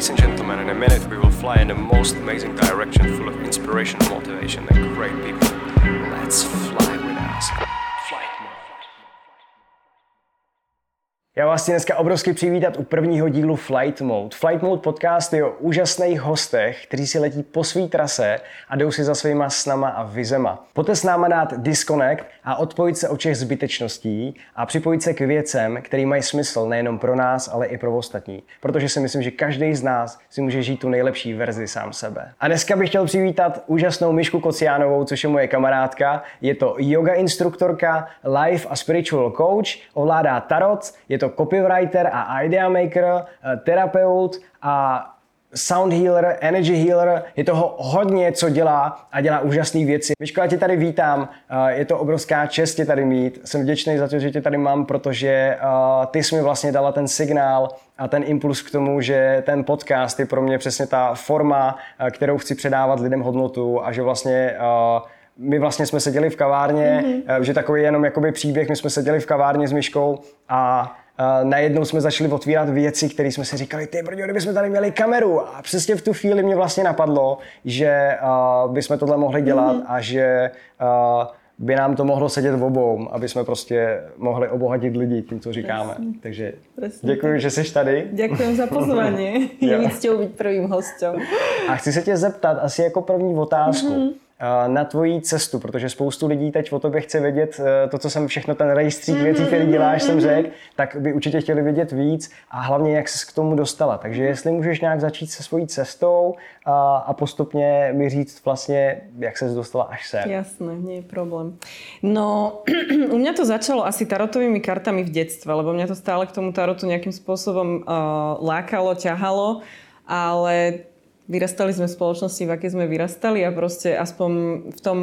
Ladies and gentlemen, in a minute we will fly in the most amazing direction full of inspiration, motivation, and great people. Let's fly with us. Já vás chci dneska obrovsky přivítat u prvního dílu Flight Mode. Flight Mode podcast je o úžasných hostech, kteří si letí po své trase a jdou si za svýma snama a vizema. Pojďte s náma dát disconnect a odpojit se od všech zbytečností a připojit se k věcem, které mají smysl nejenom pro nás, ale i pro ostatní. Protože si myslím, že každý z nás si může žít tu nejlepší verzi sám sebe. A dneska bych chtěl přivítat úžasnou Myšku Kociánovou, což je moje kamarádka. Je to yoga instruktorka, life a spiritual coach, ovládá tarot, je to copywriter a idea maker, eh, terapeut a sound healer, energy healer, je toho hodně, co dělá a dělá úžasné věci. Myško, já tě tady vítám, eh, je to obrovská čest tě tady mít. Jsem vděčný za to, že tě tady mám, protože eh, ty jsi mi vlastně dala ten signál a ten impuls k tomu, že ten podcast je pro mě přesně ta forma, kterou chci předávat lidem hodnotu a že vlastně my vlastně jsme seděli v kavárně, mm-hmm. že takový jenom jakoby příběh, my jsme seděli v kavárně s Myškou a Uh, najednou jsme začali otvírat věci, které jsme si říkali, ty brďo, kdybychom tady měli kameru. A přesně v tu chvíli mě vlastně napadlo, že uh, bychom tohle mohli dělat mm-hmm. a že uh, by nám to mohlo sedět v obou, aby jsme prostě mohli obohatit lidi tím, co říkáme. Presne. Takže Presne. děkuji, že jsi tady. Děkuji za pozvání. Je mi cťou být prvním hostem. A chci se tě zeptat asi jako první otázku. Mm-hmm na tvoji cestu, protože spoustu lidí teď o tobě chce vědět eh, to, co jsem všechno, ten rejstřík mm-hmm, věcí, který děláš, jsem řekl, tak by určitě chtěli vědět víc a hlavně, jak jsi k tomu dostala. Takže jestli můžeš nějak začít se svojí cestou a, a postupně mi říct vlastně, jak se dostala až sem. Jasné, nie je problém. No, u mňa to začalo asi tarotovými kartami v detstve, lebo mňa to stále k tomu tarotu nejakým spôsobom uh, lákalo, ťahalo, ale vyrastali sme v spoločnosti, v akej sme vyrastali a proste aspoň v tom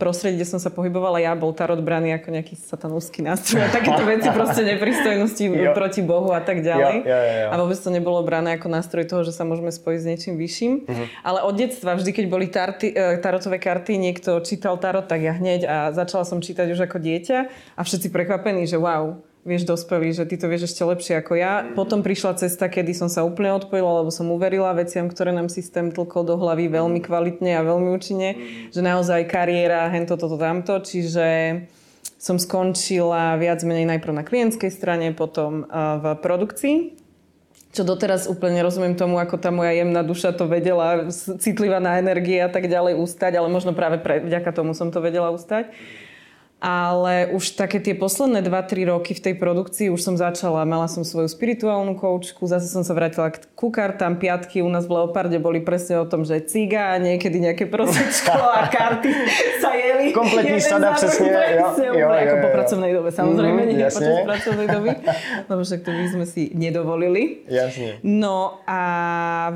prostredí, kde som sa pohybovala ja, bol tarot braný ako nejaký satanúsky nástroj a takéto veci proste nepristojnosti jo. proti Bohu a tak ďalej. Jo, jo, jo, jo. A vôbec to nebolo brané ako nástroj toho, že sa môžeme spojiť s niečím vyšším. Uh-huh. Ale od detstva, vždy keď boli tarty, e, tarotové karty, niekto čítal tarot, tak ja hneď a začala som čítať už ako dieťa a všetci prekvapení, že wow, vieš, dospelý, že ty to vieš ešte lepšie ako ja. Potom prišla cesta, kedy som sa úplne odpojila, lebo som uverila veciam, ktoré nám systém tlkol do hlavy veľmi kvalitne a veľmi účinne, že naozaj kariéra, hento, toto, tamto, čiže som skončila viac menej najprv na klientskej strane, potom v produkcii, čo doteraz úplne rozumiem tomu, ako tá moja jemná duša to vedela, citlivá na energie a tak ďalej ustať, ale možno práve pre, vďaka tomu som to vedela ustať ale už také tie posledné 2-3 roky v tej produkcii už som začala, mala som svoju spirituálnu koučku, zase som sa vrátila ku kartám, piatky u nás v Leoparde boli presne o tom, že ciga a niekedy nejaké prosečko a karty sa jeli. Kompletní sada, přesně. Jo, jo, jo, ako po pracovnej dobe, samozrejme, mm, nie počas pracovnej doby, lebo však to by sme si nedovolili. Jasne. No a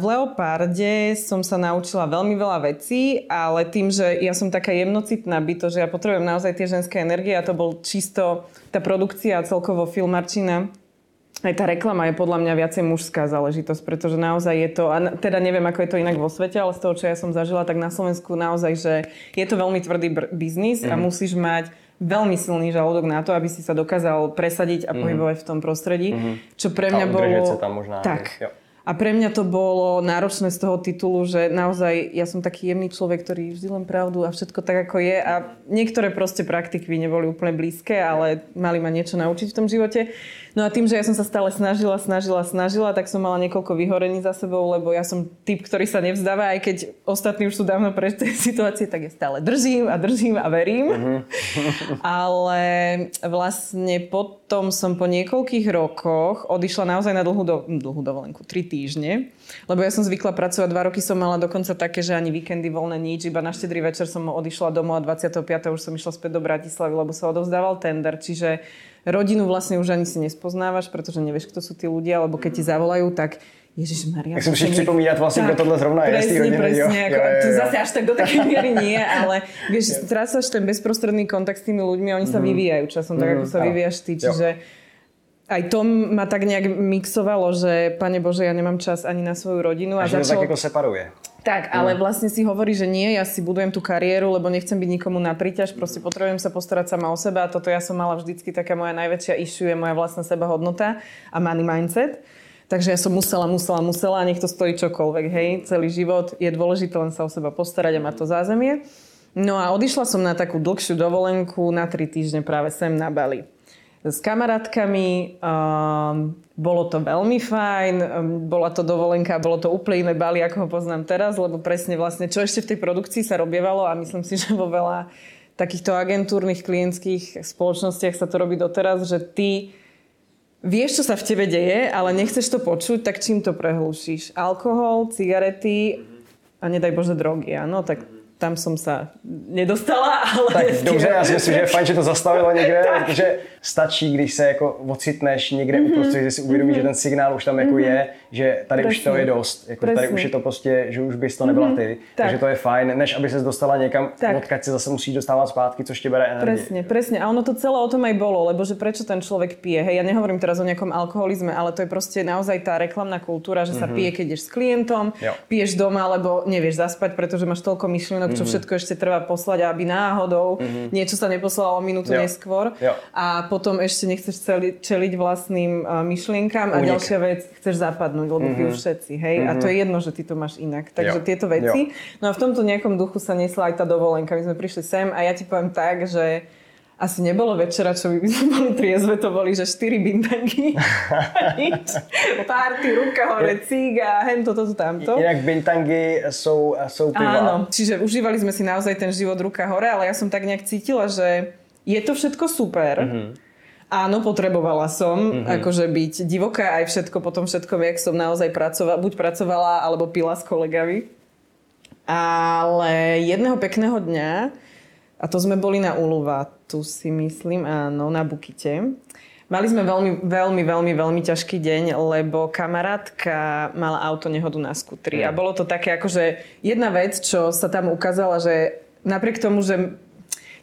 v Leoparde som sa naučila veľmi veľa vecí, ale tým, že ja som taká jemnocitná byto, že ja potrebujem naozaj tie ženské obrovské energie a to bol čisto tá produkcia celkovo filmarčina aj tá reklama je podľa mňa viacej mužská záležitosť, pretože naozaj je to, a teda neviem, ako je to inak vo svete, ale z toho, čo ja som zažila, tak na Slovensku naozaj, že je to veľmi tvrdý br- biznis mm. a mhm. musíš mať veľmi silný žalúdok na to, aby si sa dokázal presadiť a mm. pohybovať v tom prostredí, mm. čo pre mňa bolo... sa tam možná. Tak. Jo. A pre mňa to bolo náročné z toho titulu, že naozaj ja som taký jemný človek, ktorý vždy len pravdu a všetko tak, ako je. A niektoré proste praktiky neboli úplne blízke, ale mali ma niečo naučiť v tom živote. No a tým, že ja som sa stále snažila, snažila, snažila, tak som mala niekoľko vyhorení za sebou, lebo ja som typ, ktorý sa nevzdáva, aj keď ostatní už sú dávno pre tej situácie, tak ja stále držím a držím a verím. Uh-huh. Ale vlastne potom som po niekoľkých rokoch odišla naozaj na dlhú, do, dlhú dovolenku, tri týždne, lebo ja som zvykla pracovať, dva roky som mala dokonca také, že ani víkendy voľné nič, iba na štedrý večer som odišla domov a 25. už som išla späť do Bratislavy, lebo sa odovzdával tender, čiže rodinu vlastne už ani si nespoznávaš, pretože nevieš, kto sú tí ľudia, alebo keď ti zavolajú, tak Ježiš Maria. Tak si musíš připomínat vlastně, kdo tohle zrovna je z rodiny. Presne, jo. Ako, jo, jo, jo. Zase až tak do takej miery nie, ale vieš, strácaš ten bezprostredný kontakt s tými ľuďmi a oni mm-hmm. sa mhm. vyvíjajú časom, tak mm-hmm. ako sa vyvíjaš ty. Čiže jo. aj to ma tak nejak mixovalo, že Pane Bože, ja nemám čas ani na svoju rodinu. A, a že začalo... to tak ako separuje. Tak, ale vlastne si hovorí, že nie, ja si budujem tú kariéru, lebo nechcem byť nikomu na príťaž, proste potrebujem sa postarať sama o seba a toto ja som mala vždycky taká moja najväčšia issue je moja vlastná seba hodnota a money mindset. Takže ja som musela, musela, musela, nech to stojí čokoľvek, hej, celý život. Je dôležité len sa o seba postarať a mať to zázemie. No a odišla som na takú dlhšiu dovolenku na tri týždne práve sem na Bali s kamarátkami. Um, bolo to veľmi fajn, um, bola to dovolenka, bolo to úplne iné Bali, ako ho poznám teraz, lebo presne vlastne, čo ešte v tej produkcii sa robievalo a myslím si, že vo veľa takýchto agentúrnych klientských spoločnostiach sa to robí doteraz, že ty vieš, čo sa v tebe deje, ale nechceš to počuť, tak čím to prehlušíš? Alkohol, cigarety a nedaj Bože drogy, áno? Tak tam som sa nedostala, ale... Tak dobře, já si myslím, že je fajn, že to zastavilo někde, protože stačí, když se jako ocitneš někde mm-hmm. uprostřed, že si uvědomíš, mm-hmm. že ten signál už tam jako mm-hmm. je, že tady Presně. už to je dost, jako tady už je to prostě, že už bys to nebyla mhm. ty, mm-hmm. takže to je fajn, než aby se dostala někam, tak. odkaď se zase musíš dostávat zpátky, což ti bere energii. Presne, presne. A ono to celé o tom aj bolo, lebo že prečo ten človek pije. Hej, ja nehovorím teraz o nejakom alkoholizme, ale to je proste naozaj tá reklamná kultúra, že sa mm-hmm. pije, keď ideš s klientom, jo. piješ doma, lebo nevieš zaspať, pretože máš toľko myšlienok, čo mm-hmm. všetko ešte trvá poslať, aby náhodou mm-hmm. niečo sa neposlalo minútu jo. neskôr. Jo. A potom ešte nechceš celi, čeliť vlastným uh, myšlienkám. Unik. A ďalšia vec, chceš zapadnúť, lebo mm-hmm. pijú všetci. Hej? Mm-hmm. A to je jedno, že ty to máš inak. Takže jo. tieto veci. Jo. No a v tomto nejakom duchu sa nesla aj tá dovolenka. My sme prišli sem a ja ti poviem tak, že asi nebolo večera, čo by sme boli triezve, to boli, že 4 bintangy. Nič. Party, ruka hore, cíga, hen toto, toto, tamto. Inak bintangy sú, sú piva. Áno, čiže užívali sme si naozaj ten život ruka hore, ale ja som tak nejak cítila, že je to všetko super. Mm-hmm. Áno, potrebovala som mm-hmm. akože byť divoká aj všetko, potom všetko, jak som naozaj pracovala, buď pracovala, alebo pila s kolegami. Ale jedného pekného dňa a to sme boli na tu si myslím, áno, na Bukite. Mali sme veľmi, veľmi, veľmi, veľmi ťažký deň, lebo kamarátka mala auto nehodu na skutri. A bolo to také akože jedna vec, čo sa tam ukázala, že napriek tomu, že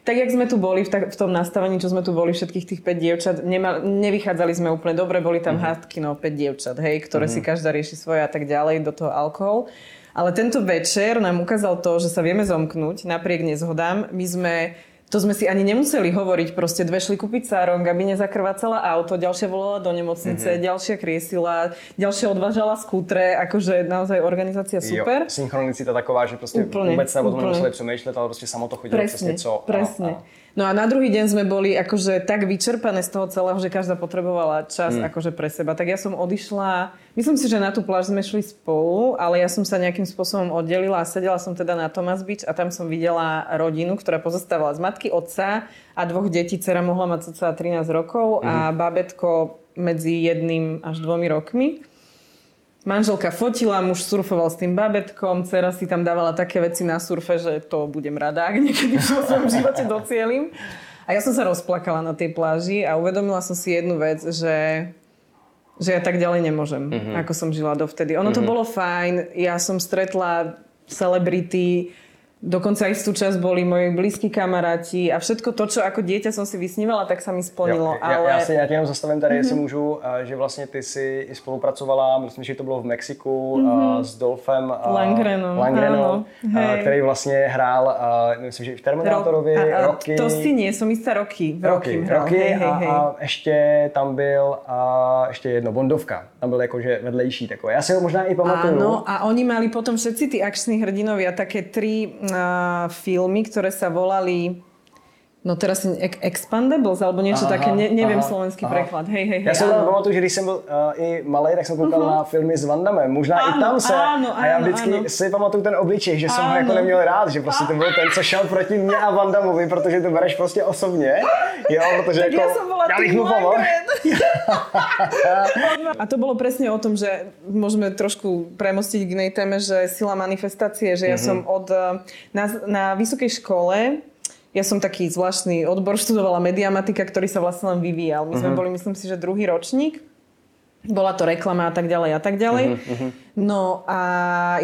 tak, jak sme tu boli v, tak, v tom nastavení, čo sme tu boli všetkých tých 5 dievčat, nema, nevychádzali sme úplne dobre, boli tam mm-hmm. hádky, no 5 dievčat, hej, ktoré mm-hmm. si každá rieši svoje a tak ďalej, do toho alkohol. Ale tento večer nám ukázal to, že sa vieme zomknúť napriek nezhodám. My sme to sme si ani nemuseli hovoriť, proste dve šli kúpiť sárong, aby nezakrvácala auto, ďalšia volala do nemocnice, mm-hmm. ďalšia kriesila, ďalšia odvážala skútre, akože naozaj organizácia super. Jo, synchronicita taková, že proste úplne, vôbec sa o tom nemuseli přemýšľať, ale proste samo to chodilo presne, presne co. Presne. A, a... No a na druhý deň sme boli akože tak vyčerpané z toho celého, že každá potrebovala čas mm. akože pre seba. Tak ja som odišla, myslím si, že na tú pláž sme šli spolu, ale ja som sa nejakým spôsobom oddelila a sedela som teda na Thomas Beach a tam som videla rodinu, ktorá pozostávala z matky, otca a dvoch detí. Cera mohla mať cca 13 rokov mm. a mhm. babetko medzi jedným až dvomi rokmi. Manželka fotila, muž surfoval s tým babetkom, dcera si tam dávala také veci na surfe, že to budem rada, ak niekedy v svojom živote docielim. A ja som sa rozplakala na tej pláži a uvedomila som si jednu vec, že, že ja tak ďalej nemôžem, mm-hmm. ako som žila dovtedy. Ono mm-hmm. to bolo fajn, ja som stretla celebrity, Dokonca aj tú časť boli moji blízki kamaráti a všetko to, čo ako dieťa som si vysnívala, tak sa mi splnilo. Jo, ale... Já, já si nějak jenom zastavím tady, mm-hmm. jestli mhm. můžu, že vlastně ty si spolupracovala, myslím, že to bylo v Mexiku mm-hmm. s Dolfem Langrenom, Langrenom který vlastně hrál, myslím, že v Terminátorovi Ro- a, a, roky. To si nie, som istá roky. Roky, roky, roky hej, hej, hej. A, a ještě tam byl a ještě jedno, Bondovka. Tam byl jakože vedlejší takové. Já si ho možná i pamatuju. Áno, a oni mali potom všetci tí akční hrdinovia také tri filmy, ktoré sa volali No teraz Expandables, alebo niečo aha, také, ne, neviem aha, slovenský aha. preklad. Hej, hej, hej, Já jsem pamatuju, že když jsem byl uh, i malý, tak jsem koukal uh-huh. na filmy s Vandamem. Možná i tam se. Áno, a já vždycky áno. si pamatuju ten obličej, že jsem áno. ho jako neměl rád, že prostě to byl ten, co šel proti mně a Vandamovi, protože to bereš prostě osobně. Jo, protože tak jako, já bych mu pomohl. a to bolo presne o tom, že môžeme trošku premostiť k inej téme, že sila manifestácie, že ja mm-hmm. som od, na, na vysokej škole ja som taký zvláštny odbor, študovala mediamatika, ktorý sa vlastne len vyvíjal. My sme uh-huh. boli, myslím si, že druhý ročník. Bola to reklama a tak ďalej a tak ďalej. Uh-huh. No a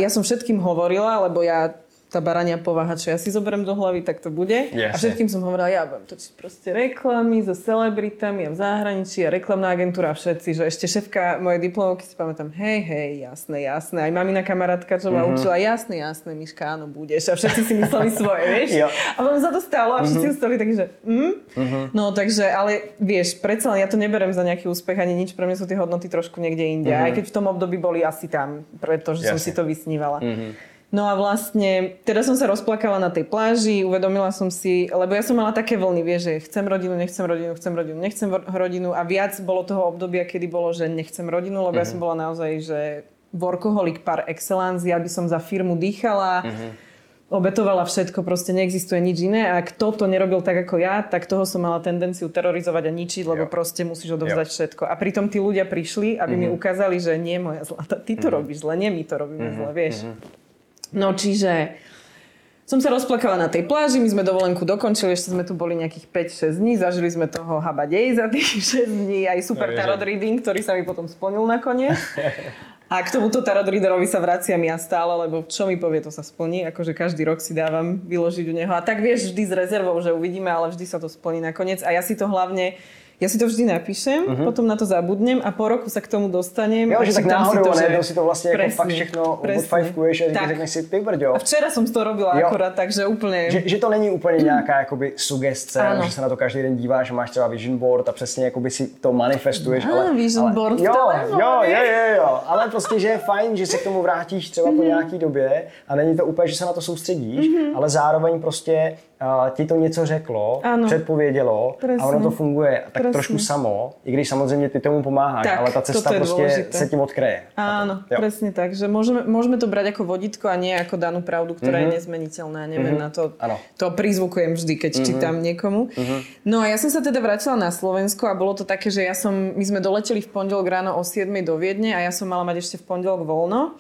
ja som všetkým hovorila, lebo ja tá barania povaha, čo ja si zoberiem do hlavy, tak to bude. Jasne. A všetkým som hovorila, ja budem točiť proste reklamy so celebritami a v zahraničí a reklamná agentúra a všetci, že ešte šéfka mojej diplomovky si pamätám, hej, hej, jasné, jasné. Aj mamina kamarátka, čo ma mm-hmm. učila, jasné, jasné, Miška, áno, budeš. A všetci si mysleli svoje, vieš. Jo. A potom sa to stalo a všetci mm-hmm. ostali takže, mm? mm-hmm. No takže, ale vieš, predsa len ja to neberem za nejaký úspech ani nič, pre mňa sú tie hodnoty trošku niekde inde. Mm-hmm. Aj keď v tom období boli asi tam, pretože som si to vysnívala. Mm-hmm. No a vlastne, teda som sa rozplakala na tej pláži, uvedomila som si, lebo ja som mala také vlny, vieš, že chcem rodinu, nechcem rodinu, chcem rodinu, nechcem rodinu a viac bolo toho obdobia, kedy bolo, že nechcem rodinu, lebo mm-hmm. ja mhm. som bola naozaj, že workoholik par excellence, ja by som za firmu dýchala, mm-hmm. obetovala všetko, proste neexistuje nič iné a kto to nerobil tak ako ja, tak toho som mala tendenciu terorizovať a ničiť, lebo jo. proste musíš odovzdať jo. všetko. A pritom tí ľudia prišli, aby mm-hmm. mi ukázali, že nie moja zlata, ty to mm-hmm. robíš zle, nie my to robíme mm-hmm. zle, vieš. Mm-hmm. No čiže som sa rozplakala na tej pláži, my sme dovolenku dokončili, ešte sme tu boli nejakých 5-6 dní, zažili sme toho habadej za tých 6 dní, aj super tarot reading, ktorý sa mi potom splnil nakoniec. A k tomuto tarot readerovi sa vraciam ja stále, lebo čo mi povie, to sa splní. Akože každý rok si dávam vyložiť u neho. A tak vieš vždy s rezervou, že uvidíme, ale vždy sa to splní nakoniec. A ja si to hlavne ja si to vždy napíšem, uh-huh. potom na to zabudnem a po roku sa k tomu dostanem. Jo, že tak náhodou, si to, že... si to vlastne presne, ako fakt všechno odfajfkuješ a řekneš si, ty brďo. A včera som to robila jo. akorát, takže úplne... Že, že to není úplně nějaká jakoby sugestce, ano. že se na to každý den díváš, máš třeba vision board a přesně jakoby si to manifestuješ. Ah, ale, vision ale, board, jo, jo, jo, jo, jo, ale prostě, že je fajn, že se k tomu vrátíš třeba po mhm. nějaký době a není to úplně, že se na to soustředíš, mm-hmm. ale zároveň prostě uh, ti to něco řeklo, ano. předpovědělo Presne. a ono to funguje tak Presne. trošku samo, i když samozřejmě ty tomu pomáháš, tak, ale ta cesta prostě dôležité. se tím odkreje. Áno, presne tak, že môžeme, môžeme to brať ako vodítko a nie ako danú pravdu, ktorá mm-hmm. je nezmeniteľná. Neviem mm-hmm. na to, ano. to prizvukujem vždy, keď mm-hmm. čítam niekomu. Mm-hmm. No a ja som sa teda vrátila na Slovensko a bolo to také, že ja som, my sme doleteli v pondelok ráno o 7 do Viedne a ja som mala mať ešte v pondelok voľno.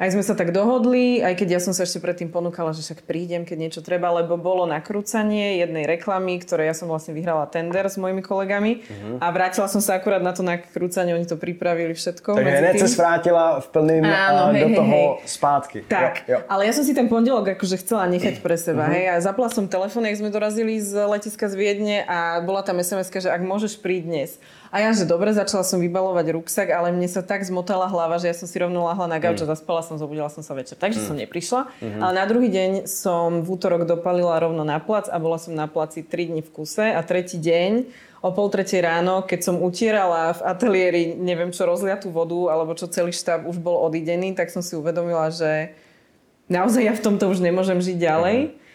Aj sme sa tak dohodli, aj keď ja som sa ešte predtým ponúkala, že však prídem, keď niečo treba, lebo bolo nakrúcanie jednej reklamy, ktoré ja som vlastne vyhrala tender s mojimi kolegami uh-huh. a vrátila som sa akurát na to nakrúcanie, oni to pripravili všetko. Takže hneď sa vrátila v plným Áno, hej, do hej, toho hej. spátky. Tak, jo, jo. ale ja som si ten pondelok akože chcela nechať pre seba. Uh-huh. Hej, a zapla som telefón, jak sme dorazili z letiska z Viedne a bola tam sms že ak môžeš prísť dnes. A ja, že dobre, začala som vybalovať ruksak, ale mne sa tak zmotala hlava, že ja som si rovno lahla na gauč mm. a zaspala som, zobudila som sa večer. Takže mm. som neprišla. Mm-hmm. Ale na druhý deň som v útorok dopalila rovno na plac a bola som na placi 3 dní v kuse a tretí deň o pol tretej ráno, keď som utierala v ateliéri, neviem čo, rozliatú vodu, alebo čo celý štáb už bol odidený, tak som si uvedomila, že naozaj ja v tomto už nemôžem žiť ďalej. Mm-hmm.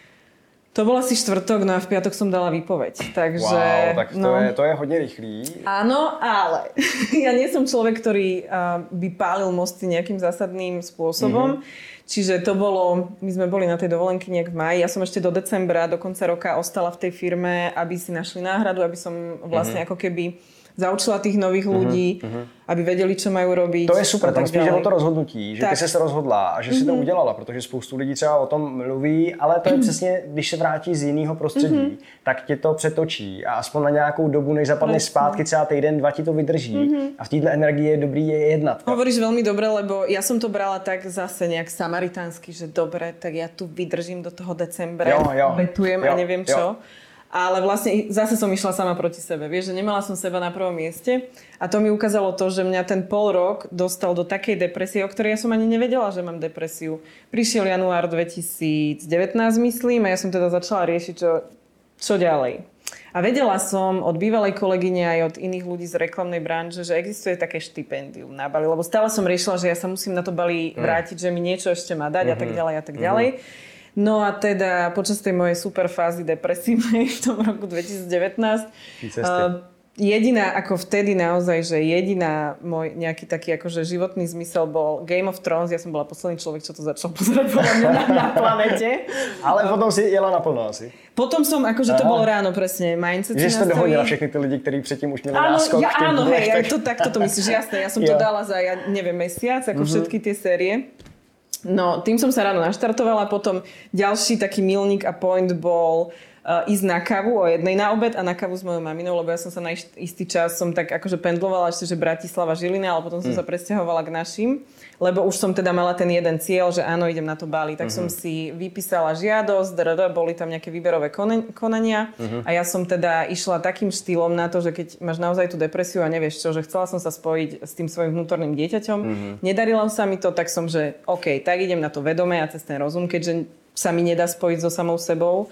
To bol asi štvrtok, no a v piatok som dala výpoveď. Takže, wow, tak to, no, je, to je hodne rýchlý. Áno, ale ja nie som človek, ktorý uh, by pálil mosty nejakým zásadným spôsobom. Mm-hmm. Čiže to bolo, my sme boli na tej dovolenky nejak v maji. Ja som ešte do decembra, do konca roka ostala v tej firme, aby si našli náhradu, aby som vlastne mm-hmm. ako keby zaučila tých nových mhm, ľudí, uh-huh, aby vedeli, čo majú robiť. To je super, tam spíš o to rozhodnutí, že tak. ty se rozhodla a že si uh-huh. to mhm. udělala, protože spoustu lidí třeba o tom mluví, ale to je přesně, když se vrátí z jiného prostředí, uh-huh. tak tě to přetočí a aspoň na nějakou dobu, než zapadne zpátky, třeba týden, dva ti to vydrží uh-huh. a v této energii je dobrý je jednat. Hovoríš veľmi dobre, lebo ja som to brala tak zase nejak samaritánsky, že dobre, tak ja tu vydržím do toho decembra, jo, jo, betujem jo, a neviem jo. Ale vlastne zase som išla sama proti sebe. Vieš, že nemala som seba na prvom mieste a to mi ukázalo to, že mňa ten pol rok dostal do takej depresie, o ktorej ja som ani nevedela, že mám depresiu. Prišiel január 2019, myslím, a ja som teda začala riešiť, čo, čo ďalej. A vedela som od bývalej kolegyne aj od iných ľudí z reklamnej branže, že existuje také štipendium na Bali, lebo stále som riešila, že ja sa musím na to Bali mm. vrátiť, že mi niečo ešte má dať mm-hmm. a tak mhm. ďalej a tak ďalej. Mm-hmm. No a teda počas tej mojej super fázy depresívnej v tom roku 2019 uh, jediná, ako vtedy naozaj, že jediná môj nejaký taký akože životný zmysel bol Game of Thrones. Ja som bola posledný človek, čo to začal pozerať podľa mňa na, na planete. Ale uh, potom si jela naplno asi. Potom som, akože Aha. to bolo ráno presne, mindset Že ste dohodila všetky tí ľudí, ktorí predtým už mali áno, náskok. Ja, áno, hej, tak... to, takto to myslíš, jasné. Ja som to dala za, ja neviem, mesiac, ako uh-huh. všetky tie série. No, tým som sa ráno naštartovala, potom ďalší taký milník a point bol ísť na kávu o jednej na obed a na kávu s mojou maminou, lebo ja som sa na istý čas som tak akože pendlovala ešte, že Bratislava, Žilina, ale potom som mm. sa presťahovala k našim, lebo už som teda mala ten jeden cieľ, že áno, idem na to Bali. Tak mm-hmm. som si vypísala žiadosť, drr, boli tam nejaké výberové konania mm-hmm. a ja som teda išla takým štýlom na to, že keď máš naozaj tú depresiu a nevieš čo, že chcela som sa spojiť s tým svojim vnútorným dieťaťom, mm-hmm. nedarilo sa mi to, tak som, že OK, tak idem na to vedomé a cez ten rozum, keďže sa mi nedá spojiť so samou sebou,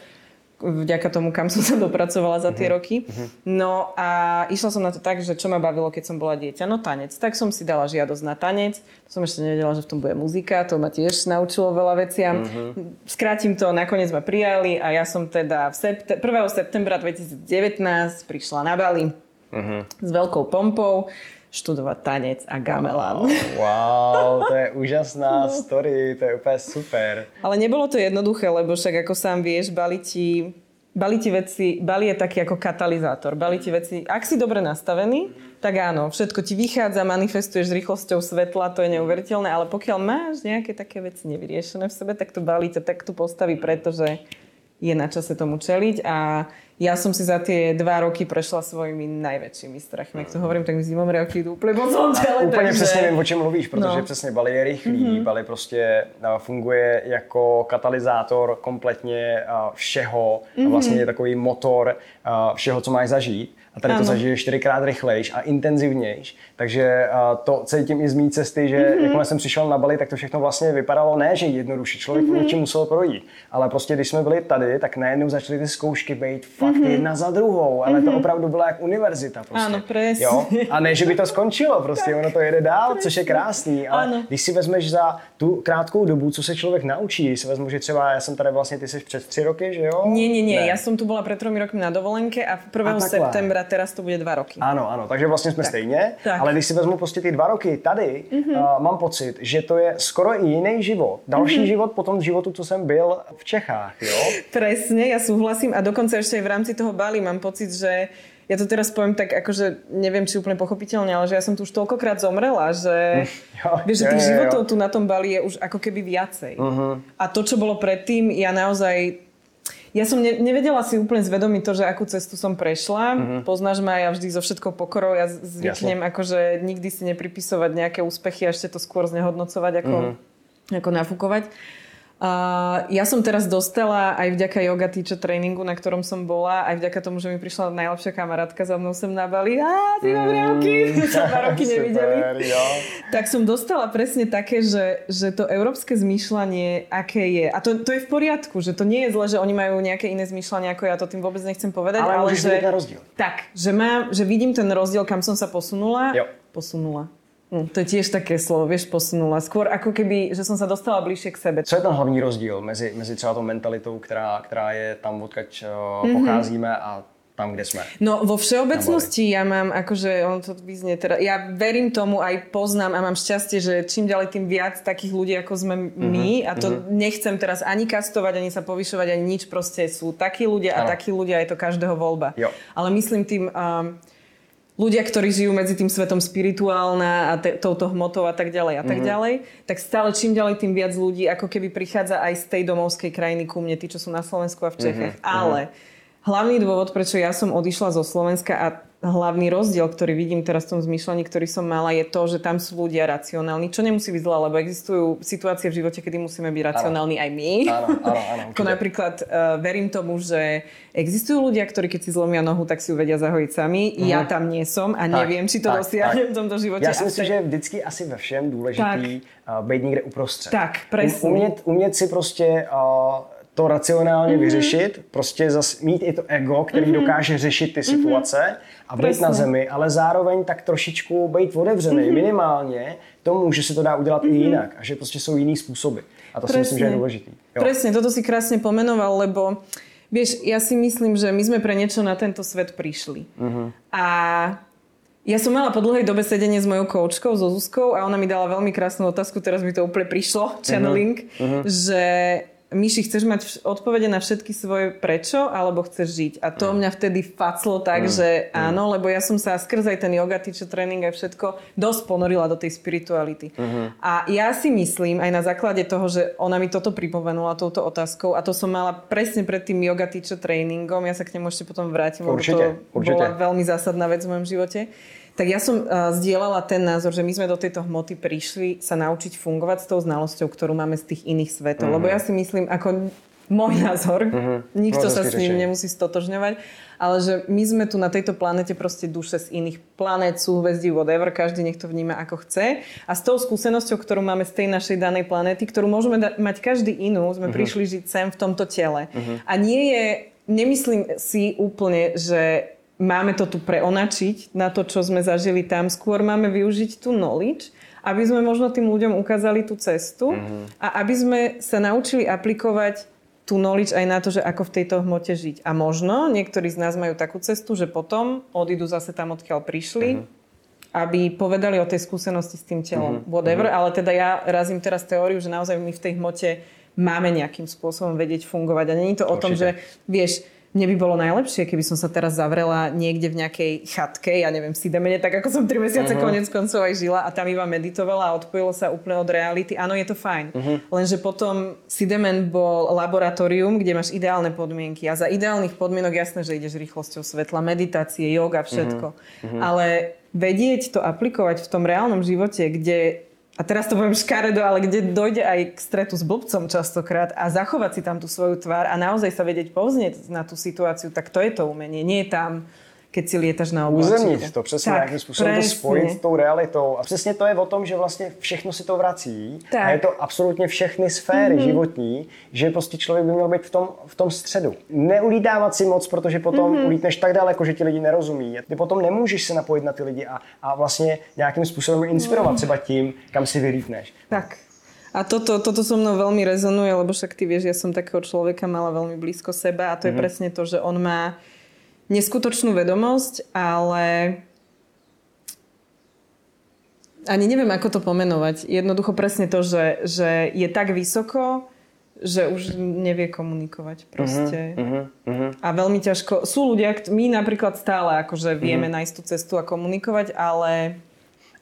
vďaka tomu, kam som sa dopracovala za tie uh-huh. roky. Uh-huh. No a išla som na to tak, že čo ma bavilo, keď som bola dieťa? No tanec. Tak som si dala žiadosť na tanec. Som ešte nevedela, že v tom bude muzika. To ma tiež naučilo veľa veciam. Uh-huh. Skrátim to, nakoniec ma prijali a ja som teda v septe- 1. septembra 2019 prišla na Bali uh-huh. s veľkou pompou študovať tanec a gamelan. Wow, wow, to je úžasná no. story, to je úplne super. Ale nebolo to jednoduché, lebo však ako sám vieš, bali ti, bali ti veci, bali je taký ako katalizátor. Bali ti veci, ak si dobre nastavený, tak áno, všetko ti vychádza, manifestuješ s rýchlosťou svetla, to je neuveriteľné, ale pokiaľ máš nejaké také veci nevyriešené v sebe, tak to balí ťa tak tu postaví, pretože je na čase tomu čeliť a ja som si za tie dva roky prešla svojimi najväčšími strachmi. Jak to hovorím, tak mi zimom riavky idú úplne po celé. Úplně takže... přesně vím, o čem mluvíš, protože no. přesně Bali je rychlý, mm-hmm. Bali prostě funguje jako katalyzátor kompletně všeho, mm-hmm. vlastně je takový motor všeho, co máš zažít a tady ano. to zažiješ čtyřikrát rychlejš a intenzivnějš. Takže to cítím i z mý cesty, že mm-hmm. jakmile jsem přišel na Bali, tak to všechno vlastně vypadalo ne, že jednoduše člověk mm-hmm. něčím musel projít. Ale prostě když jsme byli tady, tak najednou začaly ty zkoušky být fakt mm-hmm. jedna za druhou, ale mm-hmm. to mhm. opravdu byla jak univerzita. Prostě. Ano, presne. Jo? A ne, že by to skončilo, prostě tak, ono to jede dál, presne. což je krásný. Ale ano. když si vezmeš za tu krátkou dobu, co se člověk naučí, si vezmu, že třeba já jsem tady vlastně, ty jsi před tři roky, že jo? Nie, nie, nie, ne. ja som tu bola pred tromi rokmi na dovolenke a 1. A septembra teraz to bude dva roky. Ano, ano, takže vlastně jsme tak. stejně, tak. Ale když si vezmu prostě ty dva roky tady, mm-hmm. uh, mám pocit, že to je skoro jiný život. Další mm-hmm. život po tom životu, co jsem byl v Čechách, jo? Presne, ja súhlasím a dokonca ešte aj v rámci toho Bali mám pocit, že ja to teraz poviem tak, akože neviem, či úplne pochopiteľne, ale že ja som tu už toľkokrát zomrela, že, jo, vieš, že tých jo, životov jo. tu na tom Bali je už ako keby viacej. Uh-huh. A to, čo bolo predtým, ja naozaj ja som ne, nevedela si úplne zvedomiť to, že akú cestu som prešla. Mm-hmm. Poznáš ma, ja vždy so všetkou pokorou, ja zvyknem Jasne. akože nikdy si nepripisovať nejaké úspechy a ešte to skôr znehodnocovať ako, mm-hmm. ako nafúkovať. Uh, ja som teraz dostala aj vďaka yoga teacher tréningu, na ktorom som bola, aj vďaka tomu, že mi prišla najlepšia kamarátka za mnou sem na Bali. Á, ty mám riavky, mm, sa dva roky nevideli. Jo. Tak som dostala presne také, že, že to európske zmýšľanie, aké je. A to, to je v poriadku, že to nie je zle, že oni majú nejaké iné zmýšľanie ako ja, to tým vôbec nechcem povedať. Ale, ale že, rozdiel. Tak, že, mám, že vidím ten rozdiel, kam som sa posunula. Jo. Posunula to je tiež také slovo, vieš, posunula. Skôr ako keby, že som sa dostala bližšie k sebe. Co je ten hlavní rozdíl mezi, mezi třeba tou mentalitou, která, která je tam, odkaď uh, mm-hmm. pocházíme a tam, kde sme. No vo všeobecnosti ja mám, akože on to vyznie teda, ja verím tomu, aj poznám a mám šťastie, že čím ďalej tým viac takých ľudí, ako sme mm-hmm. my a to mm-hmm. nechcem teraz ani kastovať, ani sa povyšovať, ani nič, proste sú takí ľudia a takí ľudia, je to každého voľba. Jo. Ale myslím tým, um, ľudia, ktorí žijú medzi tým svetom spirituálna a te, touto hmotou a tak ďalej a tak mm-hmm. ďalej, tak stále čím ďalej tým viac ľudí ako keby prichádza aj z tej domovskej krajiny ku mne, tí, čo sú na Slovensku a v Čechách. Mm-hmm. Ale hlavný dôvod, prečo ja som odišla zo Slovenska a hlavný rozdiel, ktorý vidím teraz v tom zmýšľaní, ktorý som mala, je to, že tam sú ľudia racionálni, čo nemusí byť zle, lebo existujú situácie v živote, kedy musíme byť racionálni aj my. Áno, áno, áno. Ako napríklad uh, verím tomu, že existujú ľudia, ktorí keď si zlomia nohu, tak si ju vedia zahojiť sami. Uh-huh. Ja tam nie som a tak, neviem, či to tak, dosiahnem tak. v tomto živote. Já si myslím, že je vždycky asi ve všem důležitý tak. uh, být někde uprostřed. Tak, presne. Umět, umět si prostě uh, to racionálně mm-hmm. vyřešit, prostě zas mít i to ego, který mm-hmm. dokáže řešit ty mhm. situace mm-hmm. a být Presně. na zemi, ale zároveň tak trošičku být otevřený mm-hmm. minimálně tomu, že se to dá udělat mm-hmm. i mhm. jinak a že prostě jsou jiný způsoby. A to Presne. si myslím, že je důležitý. Jo. Presne, toto si krásne pomenoval, lebo vieš, ja si myslím, že my sme pre niečo na tento svet prišli. Mm-hmm. A ja som mala po dlhej dobe sedenie s mojou koučkou, so Zuzkou a ona mi dala veľmi krásnu otázku, teraz mi to úplne prišlo, channeling, uh-huh. že Myši, chceš mať odpovede na všetky svoje prečo, alebo chceš žiť? A to mňa vtedy faclo tak, že áno, lebo ja som sa skrz aj ten yoga teacher tréning aj všetko dosť ponorila do tej spirituality. A ja si myslím, aj na základe toho, že ona mi toto pripomenula touto otázkou, a to som mala presne pred tým yoga teacher tréningom, ja sa k nemu ešte potom vrátim, lebo Určite, to určite. bola veľmi zásadná vec v mojom živote. Tak ja som uh, zdieľala ten názor, že my sme do tejto hmoty prišli sa naučiť fungovať s tou znalosťou, ktorú máme z tých iných svetov. Mm-hmm. Lebo ja si myslím, ako môj názor, mm-hmm. nikto sa s ním nemusí stotožňovať, ale že my sme tu na tejto planete proste duše z iných planét, súhvezdí, whatever, každý nech to vníma ako chce. A s tou skúsenosťou, ktorú máme z tej našej danej planéty, ktorú môžeme da- mať každý inú, sme mm-hmm. prišli žiť sem v tomto tele. Mm-hmm. A nie je, nemyslím si úplne, že máme to tu preonačiť na to, čo sme zažili tam. Skôr máme využiť tú knowledge, aby sme možno tým ľuďom ukázali tú cestu mm-hmm. a aby sme sa naučili aplikovať tú knowledge aj na to, že ako v tejto hmote žiť. A možno niektorí z nás majú takú cestu, že potom odídu zase tam, odkiaľ prišli, mm-hmm. aby povedali o tej skúsenosti s tým telom. Mm-hmm. Whatever, ale teda ja razím teraz teóriu, že naozaj my v tej hmote máme nejakým spôsobom vedieť fungovať. A není to o tom, že vieš, mne by bolo najlepšie, keby som sa teraz zavrela niekde v nejakej chatke, ja neviem, si demene, tak ako som 3 mesiace uh-huh. konec koncov aj žila a tam iba meditovala a odpojilo sa úplne od reality. Áno, je to fajn. Uh-huh. Lenže potom Sidemen bol laboratórium, kde máš ideálne podmienky a za ideálnych podmienok jasné, že ideš rýchlosťou svetla, meditácie, yoga, všetko. Uh-huh. Ale vedieť to aplikovať v tom reálnom živote, kde a teraz to poviem škaredo, ale kde dojde aj k stretu s blbcom častokrát a zachovať si tam tú svoju tvár a naozaj sa vedieť povznieť na tú situáciu, tak to je to umenie. Nie je tam, keď si lietaš na oblačíku. Uzemnit to, přesně Tak, nějakým způsobem to presne. spojit s tou realitou. A přesně to je o tom, že vlastně všechno si to vrací. Tak. A je to absolutně všechny sféry mm-hmm. životní, že prostě člověk by měl být v tom, v tom středu. Neulítávat si moc, protože potom mm-hmm. ulítneš tak daleko, že ti lidi nerozumí. Ty potom nemůžeš se napojit na ty lidi a, a vlastně nějakým způsobem inspirovat třeba tím, kam si vylítneš. Tak. A toto, toto so mnou veľmi rezonuje, lebo však ty vieš, ja som takého človeka mala veľmi blízko seba a to je presne to, že on má neskutočnú vedomosť, ale ani neviem, ako to pomenovať. Jednoducho presne to, že, že je tak vysoko, že už nevie komunikovať proste. Uh-huh, uh-huh. A veľmi ťažko. Sú ľudia, my napríklad stále akože vieme nájsť tú cestu a komunikovať, ale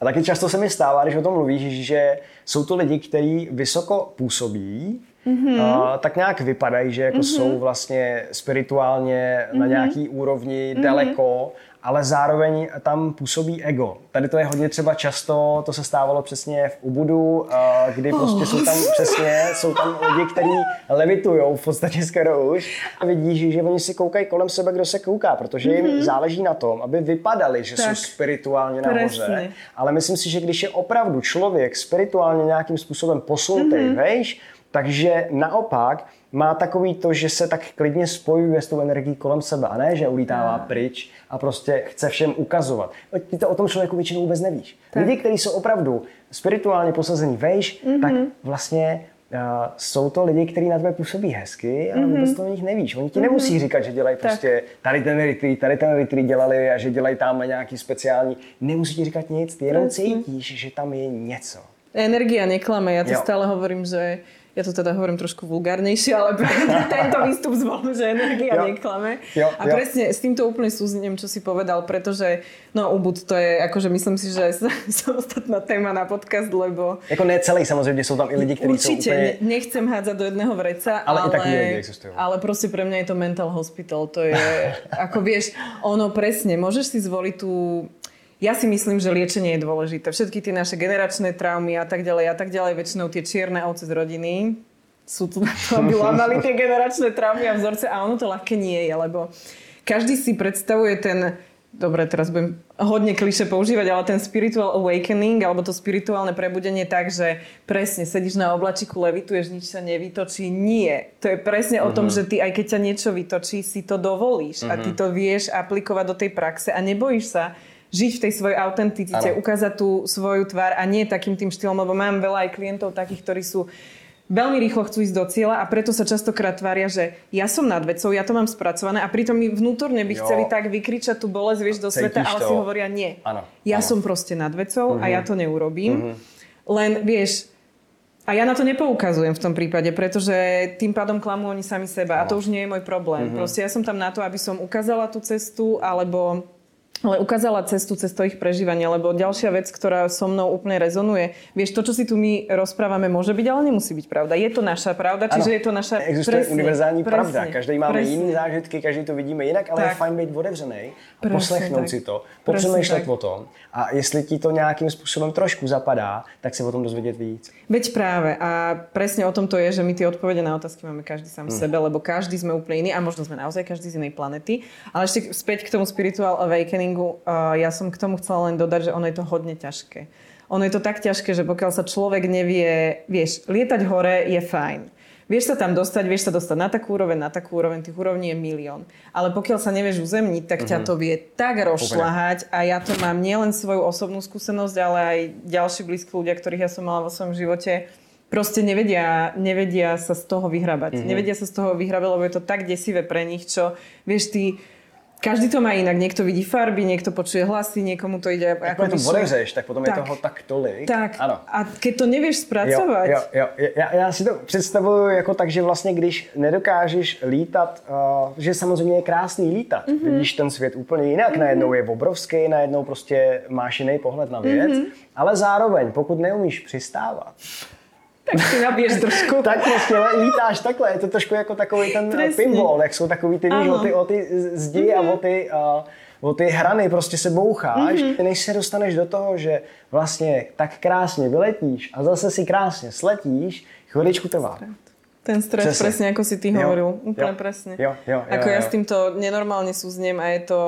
A taky často se mi stává, když o tom mluvíš, že jsou to lidi, kteří vysoko působí, mm-hmm. a, tak nějak vypadají, že jako mm-hmm. jsou vlastně spirituálně mm-hmm. na nějaký úrovni mm-hmm. daleko, ale zároveň tam působí ego. Tady to je hodně třeba často, to se stávalo přesně v Ubudu, kdy prostě jsou tam přesně, jsou tam lidi, kteří levitujou v podstatě skoro už a vidíš, že oni si koukají kolem sebe, kdo se kouká, protože jim mm-hmm. záleží na tom, aby vypadali, že Tak. jsou spirituálně nahoře. Ale myslím si, že když je opravdu člověk spirituálně nějakým způsobem posunutý, mm-hmm. vejš, takže naopak má takový to, že se tak klidně spojuje s tou energií kolem sebe a ne, že ulítává pryč a prostě chce všem ukazovat. Ty to o tom člověku většinou vůbec nevíš. Tak. Lidi, kteří jsou opravdu spirituálně posazení vejš, mm-hmm. tak vlastně uh, jsou to lidi, kteří na tebe působí hezky, ale mm-hmm. vůbec to o nich nevíš. Oni ti mm-hmm. nemusí říkat, že dělají prostě tady ten retreat, tady ten retreat dělali a že dělají tam nějaký speciální. Nemusí ti říkat nic, ty jenom cítíš, že tam je něco. Energia neklame. Ja to Jo. stále hovorím, že ja to teda hovorím trošku vulgárnejšie, ale tento výstup zvolím, že energia Jo. neklame. Jo, a jo. presne s týmto úplne súzním, čo si povedal, pretože no Ubud to je, akože myslím si, že samostatná téma na podcast, lebo Jako ne celý samozřejmě, jsou tam i lidi, jsou Určite, úplně... ne, nechcem hádzať do jedného vreca, Ale ale, i ľudia existujú. ale proste pre mňa je to mental hospital. To je, ako vieš, ono presne, môžeš si zvoliť tú... Ja si myslím, že liečenie je dôležité. Všetky tie naše generačné traumy a tak ďalej a tak ďalej, väčšinou tie čierne ovce z rodiny sú tu na to, aby lámali tie generačné traumy a vzorce a ono to ľahké nie je, lebo každý si predstavuje ten Dobre, teraz budem hodne kliše používať, ale ten spiritual awakening, alebo to spirituálne prebudenie tak, že presne sedíš na oblačiku, levituješ, nič sa nevytočí. Nie. To je presne uh-huh. o tom, že ty aj keď ťa niečo vytočí, si to dovolíš uh-huh. a ty to vieš aplikovať do tej praxe a nebojíš sa žiť v tej svojej autenticite, Áno. ukázať tú svoju tvár a nie takým tým štýlom, lebo mám veľa aj klientov takých, ktorí sú veľmi rýchlo chcú ísť do cieľa a preto sa častokrát tvária, že ja som nad vecou, ja to mám spracované a pritom mi vnútorne by Jo. chceli tak vykričať tú bolesť, vieš, do Cítiš sveta, ale to. si hovoria nie. Áno, Ja áno. som proste nad vecou uh-huh. a ja to neurobím. Uh-huh. Len, vieš, A ja na to nepoukazujem v tom prípade, pretože tým pádom klamú oni sami seba a to už nie je môj problém. Mm-hmm. Proste ja som tam na to, aby som ukázala tú cestu alebo ale ukázala cestu cez to ich prežívanie, lebo ďalšia vec, ktorá so mnou úplne rezonuje, vieš, to, čo si tu my rozprávame, môže byť, ale nemusí byť pravda. Je to naša pravda, čiže ano, je to naša... Existuje presne, univerzální presne, pravda. Každý máme presne. jiný zážitky, každý to vidíme jinak, ale tak. je fajn být otevřený, poslechnout tak. si to, popřemýšlet o tom a jestli ti to nějakým způsobem trošku zapadá, tak si o tom dozvědět víc. Veď práve a presne o tom to je, že my tie odpovede na otázky máme každý sám hmm. sebe, lebo každý sme úplne iný a možno sme naozaj každý z inej planety. Ale ešte späť k tomu spiritual awakeningu, uh, ja som k tomu chcela len dodať, že ono je to hodne ťažké. Ono je to tak ťažké, že pokiaľ sa človek nevie, vieš, lietať hore je fajn Vieš sa tam dostať, vieš sa dostať na takú úroveň, na takú úroveň, tých úrovní je milión. Ale pokiaľ sa nevieš uzemniť, tak ťa mhm. to vie tak rozšľahať a ja to mám nielen svoju osobnú skúsenosť, ale aj ďalší blízki ľudia, ktorých ja som mala vo svojom živote, proste nevedia, nevedia sa z toho vyhrabať. Mm-hmm. Nevedia sa z toho vyhrabať, lebo je to tak desivé pre nich, čo vieš, ty každý to má inak. Niekto vidí farby, niekto počuje hlasy, niekomu to ide ako... Keď to odevřeš, tak potom tak, je toho tak tolik. Tak. Ano. A keď to nevieš spracovat... Jo, jo, jo. Já, já si to představuju jako tak, že vlastně když nedokážeš lítat, uh, že samozřejmě je krásný lítat. Mm-hmm. Vidíš ten svět úplně jinak. Mm-hmm. Najednou je obrovský, najednou prostě máš jiný pohled na věc. Mm-hmm. Ale zároveň, pokud neumíš přistávat, tak si nabiješ trošku. tak prostě lítáš takhle, je to trošku jako takový ten Presně. pinball, jak jsou takový ty, víš, o ty, o ty zdi mm-hmm. a o ty, uh, o ty hrany prostě se boucháš, mm-hmm. než se dostaneš do toho, že vlastně tak krásně vyletíš a zase si krásně sletíš, chviličku trvá. Ten stres, presne. presne ako si ty jo. hovoril. Úplne jo. presne. Jo, jo, jo, ako jo, ja s týmto nenormálne súzniem a je to...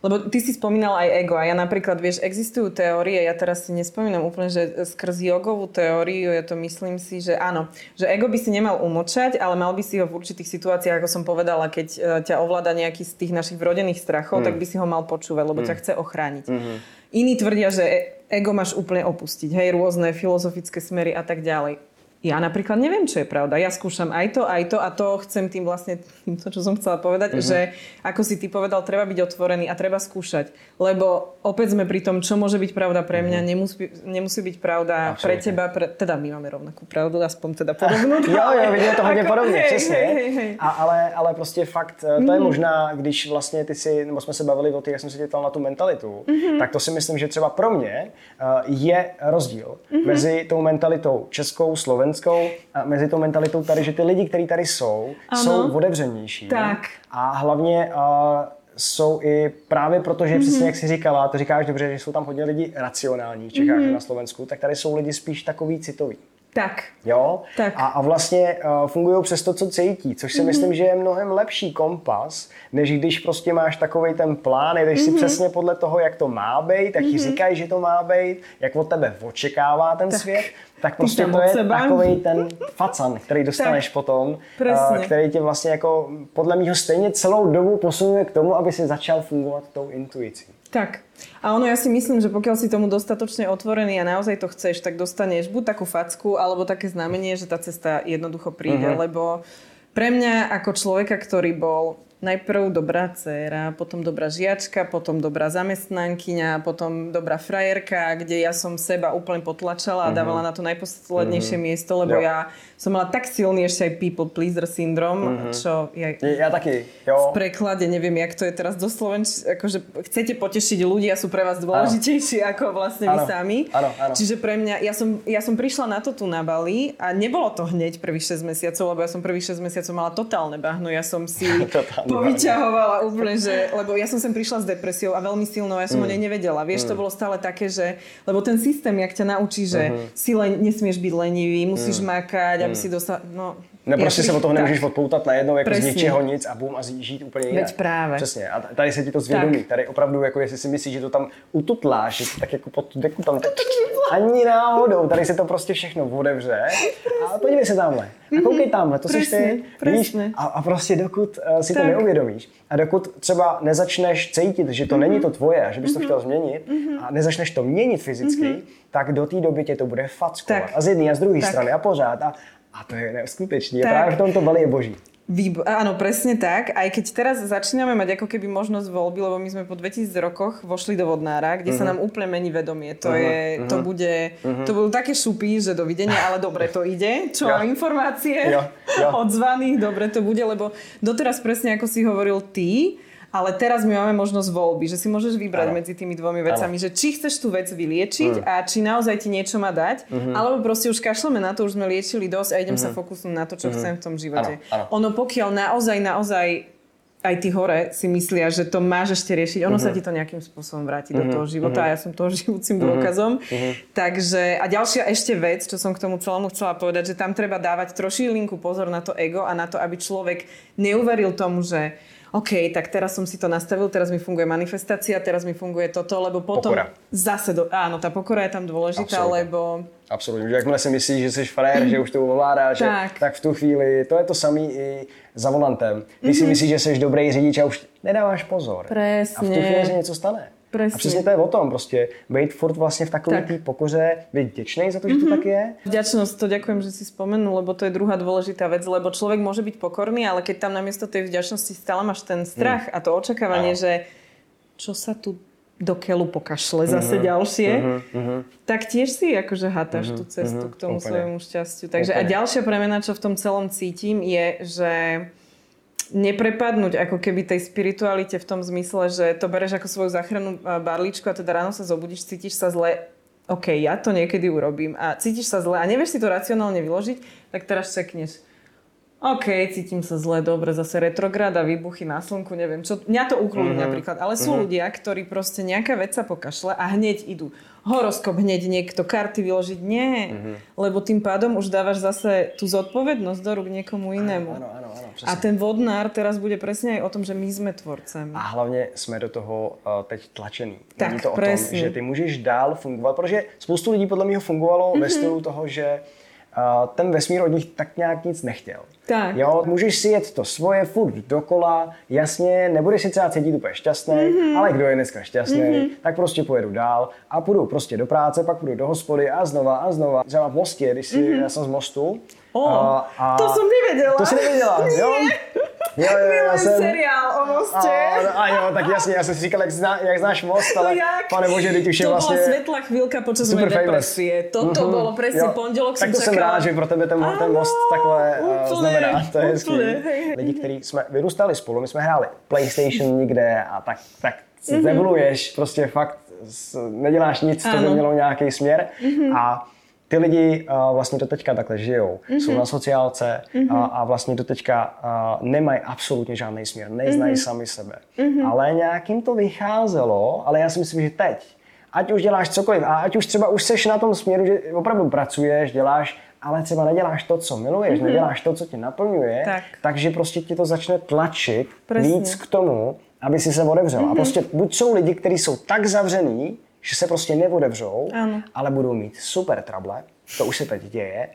Lebo ty si spomínal aj ego a ja napríklad, vieš, existujú teórie, ja teraz si nespomínam úplne, že skrz jogovú teóriu, ja to myslím si, že áno, že ego by si nemal umočať, ale mal by si ho v určitých situáciách, ako som povedala, keď e, ťa ovláda nejaký z tých našich vrodených strachov, mm. tak by si ho mal počúvať, lebo mm. ťa chce ochrániť. Mm-hmm. Iní tvrdia, že e, ego máš úplne opustiť, hej, rôzne filozofické smery a tak ďalej. Ja napríklad neviem, čo je pravda. Ja skúšam aj to, aj to a to chcem tým vlastne, týmto, čo som chcela povedať, mm-hmm. že ako si ty povedal, treba byť otvorený a treba skúšať. Lebo opäť sme pri tom, čo môže byť pravda pre mňa, mm-hmm. nemusí, nemusí byť pravda Absolutne. pre teba, pre, teda my máme rovnakú pravdu, aspoň teda podobnú. jo, jo, vidíme to hodně podobně, hej, přesně. Hej, hej, hej. A, ale, ale prostě fakt, to mm-hmm. je možná, když vlastně ty si, nebo jsme se bavili o těch, jak jsem se tě na tu mentalitu, mm-hmm. tak to si myslím, že třeba pro mě uh, je rozdíl mm-hmm. mezi tou mentalitou českou, slovenskou, slovenskou mezi tou mentalitou tady, že ty lidi, kteří tady jsou, ano. jsou otevřenější. Tak. A hlavně uh, jsou i právě proto, že mm-hmm. přesně jak jsi říkala, to říkáš dobře, že jsou tam hodně lidi racionální v Čechách mm-hmm. na Slovensku, tak tady jsou lidi spíš takový citový. Tak. Jo? Tak. A, a vlastně uh, fungují přes to, co cítí, což si mm-hmm. myslím, že je mnohem lepší kompas, než když prostě máš takový ten plán, jdeš mm-hmm. si přesně podle toho, jak to má být, jak mm-hmm. ti říkají, že to má být, jak od tebe očekává ten tak. svět, tak prostě to je seba. takový ten facan, který dostaneš tak. potom, uh, který tě vlastně jako podle mého stejně celou dobu posunuje k tomu, aby si začal fungovat tou intuicí. Tak. A ono ja si myslím, že pokiaľ si tomu dostatočne otvorený a naozaj to chceš, tak dostaneš buď takú facku, alebo také znamenie, že tá cesta jednoducho príde. Uh-huh. Lebo pre mňa ako človeka, ktorý bol najprv dobrá dcéra, potom dobrá žiačka, potom dobrá zamestnankyňa, potom dobrá frajerka, kde ja som seba úplne potlačala a dávala na to najposlednejšie mm-hmm. miesto, lebo jo. ja som mala tak silný ešte aj people pleaser syndrom, mm-hmm. čo ja, ja taky, jo. v preklade neviem, jak to je teraz do Slovenč, akože chcete potešiť ľudia, sú pre vás dôležitejší ano. ako vlastne ano. vy sami. Ano, ano. Čiže pre mňa, ja som, ja som prišla na to tu na Bali a nebolo to hneď prvých 6 mesiacov, lebo ja som prvých 6 mesiacov mala totálne bahno, ja som si povyťahovala úplne, že, lebo ja som sem prišla s depresiou a veľmi silnou, ja som mm. o nej nevedela. Vieš, mm. to bolo stále také, že, lebo ten systém, jak ťa naučí, že uh-huh. si len, nesmieš byť lenivý, musíš mm. makať, aby mm. si dostal, no, No prostě se od toho nemůžeš odpoutat najednou jako Presně. z ničeho nic a bum a žít úplně jinak. Veď právě. Přesně. A tady se ti to zvědomí. Tak. Tady opravdu, jako jestli si myslíš, že to tam ututláš, že tak jako pod deku tam tak, ani náhodou. Tady se to prostě všechno otevře. A podívej se tamhle. A mhm. koukej tamhle, to jsi ty. Víš? A, a, prostě dokud uh, si tak. to neuvědomíš a dokud třeba nezačneš cítit, že to mm-hmm. není to tvoje že bys to mhm. chtěl změnit mm-hmm. a nezačneš to měnit fyzicky, mm-hmm. tak do té doby tě to bude fackovat. A z jedné a z druhé strany a pořád. A, a to je neskutečné. Právě v tomto Bali je boží. Výbo- áno, presne tak. Aj keď teraz začíname mať ako keby možnosť voľby, lebo my sme po 2000 rokoch vošli do vodnára, kde uh-huh. sa nám úplne mení vedomie. To, uh-huh. je, to, bude, uh-huh. to budú také šupy, že dovidenia, ale dobre to ide. Čo, ja. informácie ja. Ja. od zvaných, dobre to bude, lebo doteraz presne ako si hovoril ty, ale teraz my máme možnosť voľby, že si môžeš vybrať ano. medzi tými dvomi vecami, ano. že či chceš tú vec vyliečiť mm. a či naozaj ti niečo má dať, mm-hmm. alebo proste už kašleme na to, už sme liečili dosť a idem mm-hmm. sa fokusnúť na to, čo mm-hmm. chcem v tom živote. Ano, ano. Ono pokiaľ naozaj, naozaj aj tí hore si myslia, že to máš ešte riešiť, ono uh-huh. sa ti to nejakým spôsobom vráti uh-huh. do toho života uh-huh. a ja som toho žijúcim uh-huh. dôkazom. Uh-huh. Takže a ďalšia ešte vec, čo som k tomu celému chcela povedať, že tam treba dávať trošilinku pozor na to ego a na to, aby človek neuveril tomu, že OK, tak teraz som si to nastavil, teraz mi funguje manifestácia, teraz mi funguje toto, lebo potom pokora. zase, do, áno, tá pokora je tam dôležitá, Absolutne. lebo... Absolutně, že jakmile si myslíš, že jsi frajer, že už to ovládá, že tak. tak v tu chvíli, to je to samé i za volantem. Ty mm-hmm. si myslíš, že jsi dobrý řidič a už nedáváš pozor. Presne. A v tu chvíli se něco stane. Presne. A přesně to je o tom, prostě být furt vlastně v takové tak. pokoře, byť vděčný za to, že mm-hmm. to tak je. Vďačnosť, to ďakujem, že si spomenul, lebo to je druhá dôležitá vec, lebo človek môže byť pokorný, ale keď tam namiesto tej vďačnosti stále máš ten strach mm. a to očakávanie, Áno. že čo sa tu do keľu pokašle zase uh-huh, ďalšie, uh-huh, uh-huh. tak tiež si akože hatáš uh-huh, tú cestu uh-huh, k tomu úplne. svojmu šťastiu. Takže úplne. a ďalšia premena, čo v tom celom cítim, je, že neprepadnúť ako keby tej spiritualite v tom zmysle, že to bereš ako svoju záchrannú barličku a teda ráno sa zobudíš, cítiš sa zle, OK, ja to niekedy urobím a cítiš sa zle a nevieš si to racionálne vyložiť, tak teraz čekneš OK, cítim sa zle, dobre, zase retrograd a výbuchy na slnku, neviem čo. Mňa to ukludí uh-huh. napríklad, ale sú uh-huh. ľudia, ktorí proste nejaká vec sa pokašle a hneď idú. Horoskop hneď niekto, karty vyložiť, nie. Uh-huh. Lebo tým pádom už dávaš zase tú zodpovednosť do rúk niekomu inému. Áno, áno, áno, a ten vodnár teraz bude presne aj o tom, že my sme tvorcem. A hlavně jsme do toho uh, teď tlačení. Tak, Není to presne. o tom, že ty můžeš dál fungovat, protože spoustu lidí podle mě fungovalo uh-huh. ve stylu toho, že ten vesmír od nich tak nějak nic nechtěl. Tak. Jo, můžeš si jet to svoje furt dokola, jasně, nebudeš si třeba cítit úplně šťastný, mm-hmm. ale kdo je dneska šťastný, mm-hmm. tak prostě pojedu dál a půjdu prostě do práce, pak půjdu do hospody a znova a znova. Třeba v Mostě, když si, mm-hmm. já jsem z Mostu. Oh, a, a, to jsem nevěděla. To jsi nevěděla, jo? Jo, jo, já jsem... seriál o mostě. A, a jo, tak jasně, já jsem si říkal, jak, zná, jak znáš most, ale jak? pane bože, teď už je to vlastně... To bola světlá chvíľka počas mojej depresie. Toto mm-hmm. bolo presne pondelok Tak to jsem rád, že pro tebe ten, ten most takhle uh, znamená. To je hezký. Lidi, kteří jsme vyrůstali spolu, my jsme hráli PlayStation nikde a tak, tak mm-hmm. zevoluješ, prostě fakt neděláš nic, to by mělo nějaký směr. Mm-hmm. A ty lidi uh, vlastně do teďka takhle žijou, mm-hmm. jsou na sociálce mm-hmm. a, a vlastně do teďka uh, nemají absolutně žádný směr, neznají mm-hmm. sami sebe. Mm-hmm. Ale nějakým to vycházelo, ale já si myslím, že teď, ať už děláš cokoliv, a ať už třeba už seš na tom směru, že opravdu pracuješ, děláš, ale třeba neděláš to, co miluješ, mm-hmm. neděláš to, co tě naplňuje, tak. takže prostě ti to začne tlačit Presně. víc k tomu, aby si se otevřel. Mm-hmm. A prostě buď jsou lidi, kteří jsou tak zavřený, že se prostě neodevřou, ano. ale budou mít super trable, to už se teď děje.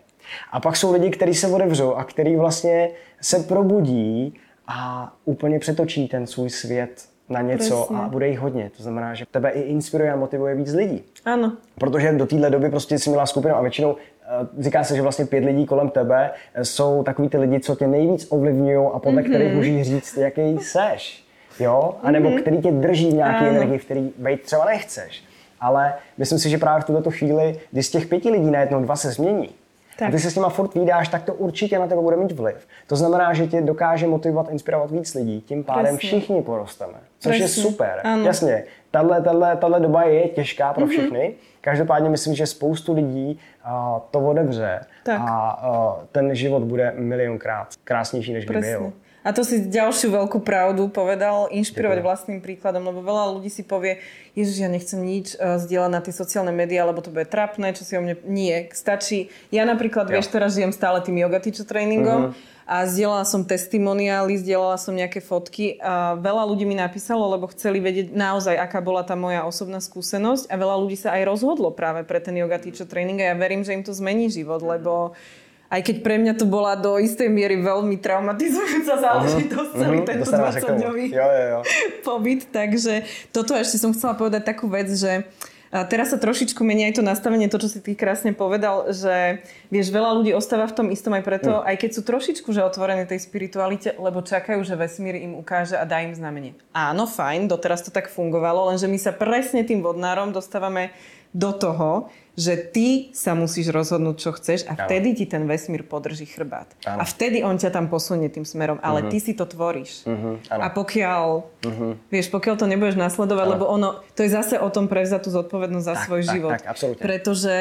A pak jsou lidi, kteří se odevřou a kteří vlastně se probudí a úplně přetočí ten svůj svět na něco Presně. a bude jich hodně. To znamená, že tebe i inspiruje a motivuje víc lidí. Ano. Protože do téhle doby prostě jsi měla skupinu a většinou eh, říká se, že vlastně pět lidí kolem tebe eh, jsou takový ty lidi, co tě nejvíc ovlivňují a podle mm-hmm. kterých můžeš říct, jaký seš. Jo? A nebo mm-hmm. který tě drží v nějaké energii, v který být třeba nechceš ale myslím si, že právě v tuto chvíli, kdy z těch pěti lidí najednou dva se změní, tak. a ty se s nima furt výdáš, tak to určitě na tebe bude mít vliv. To znamená, že tě dokáže motivovat, inspirovat víc lidí. Tím pádem Presně. všichni porosteme. Což Presně. je super. Ano. Jasně, tahle, tahle, tahle doba je těžká pro mhm. všechny. Mm-hmm. Každopádně myslím, že spoustu lidí uh, to odebře tak. a uh, ten život bude milionkrát krásnější, než by byl. A to si ďalšiu veľkú pravdu povedal, inšpirovať Ďakujem. vlastným príkladom, lebo veľa ľudí si povie, Ježiš, ja nechcem nič uh, zdieľať na tie sociálne médiá, lebo to bude trapné, čo si o mne... Nie, stačí. Ja napríklad, ja. vieš, teraz žijem stále tým yoga teacher tréningom uh-huh. a zdieľala som testimoniály, zdieľala som nejaké fotky a veľa ľudí mi napísalo, lebo chceli vedieť naozaj, aká bola tá moja osobná skúsenosť a veľa ľudí sa aj rozhodlo práve pre ten yoga teacher tréning a ja verím, že im to zmení život, lebo aj keď pre mňa to bola do istej miery veľmi traumatizujúca mhm, záležitosť, uh-huh, celý uh-huh, tento 20-dňový pobyt. Takže toto ešte som chcela povedať takú vec, že A teraz sa trošičku mení aj to nastavenie, to, čo si ty krásne povedal, že vieš, veľa ľudí ostáva v tom istom aj preto, mm. aj keď sú trošičku že otvorené tej spiritualite, lebo čakajú, že vesmír im ukáže a dá im znamenie. Áno, fajn, doteraz to tak fungovalo, lenže my sa presne tým vodnárom dostávame do toho, že ty sa musíš rozhodnúť, čo chceš a vtedy ti ten vesmír podrží chrbát. Ano. A vtedy on ťa tam posunie tým smerom, ale uh-huh. ty si to tvoríš. Uh-huh. A pokiaľ, uh-huh. vieš, pokiaľ to nebudeš nasledovať, ano. lebo ono, to je zase o tom prevzať tú zodpovednosť za tak, svoj tak, život. Tak, absolútne. Pretože,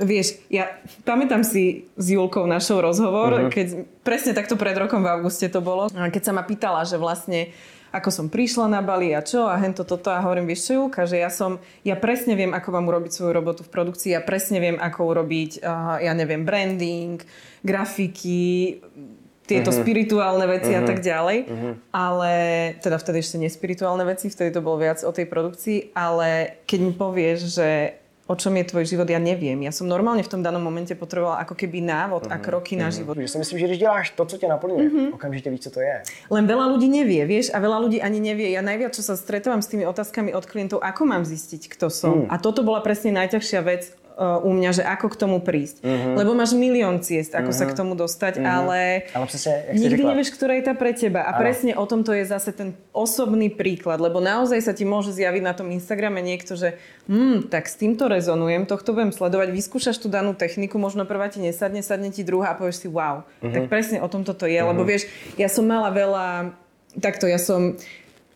vieš, ja pamätám si s Julkou našou rozhovor, uh-huh. keď presne takto pred rokom v auguste to bolo, keď sa ma pýtala, že vlastne ako som prišla na Bali a čo a hento toto a hovorím, vieš čo Julka, že ja som, ja presne viem, ako mám urobiť svoju robotu v produkcii, ja presne viem, ako urobiť, uh, ja neviem, branding, grafiky, tieto uh-huh. spirituálne veci uh-huh. a mhm. tak ďalej. Uh-huh. Ale, teda vtedy ešte nespirituálne veci, vtedy to bolo viac o tej produkcii, ale keď mi povieš, že o čom je tvoj život, ja neviem. Ja som normálne v tom danom momente potrebovala ako keby návod uh-huh. a mhm. kroky uh-huh. na mhm. život. Ja si myslím, že když děláš to, co tě naplňuje, uh-huh. okamžite víš, co to je. Len veľa ľudí nevie, vieš, a veľa ľudí ani nevie. Ja najviac, čo sa stretávam s tými otázkami od klientov, ako mám zistiť, kto som. Uh-huh. A toto bola presne najťažšia vec, u mňa, že ako k tomu prísť. Uh-huh. Lebo máš milión ciest, ako uh-huh. sa k tomu dostať, uh-huh. ale, ale presne, nikdy nevieš, ktorá je tá pre teba. A ano. presne o tomto je zase ten osobný príklad, lebo naozaj sa ti môže zjaviť na tom Instagrame niekto, že hm, tak s týmto rezonujem, tohto budem sledovať, vyskúšaš tú danú techniku, možno prvá ti nesadne, sadne ti druhá a povieš si wow. Uh-huh. Tak presne o tomto to je, uh-huh. lebo vieš, ja som mala veľa, takto ja som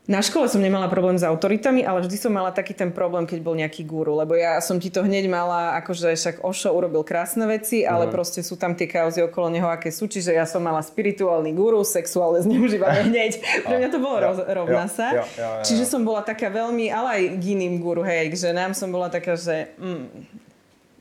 na škole som nemala problém s autoritami, ale vždy som mala taký ten problém, keď bol nejaký guru, lebo ja som ti to hneď mala, akože však Ošo urobil krásne veci, ale uh-huh. proste sú tam tie kauzy okolo neho, aké sú, čiže ja som mala spirituálny guru, sexuálne zneužívanie hneď. Pre mňa to bolo jo, roz, rovná jo, sa. Jo, jo, jo, čiže som bola taká veľmi, ale aj k iným guru, hej, k ženám som bola taká, že mm,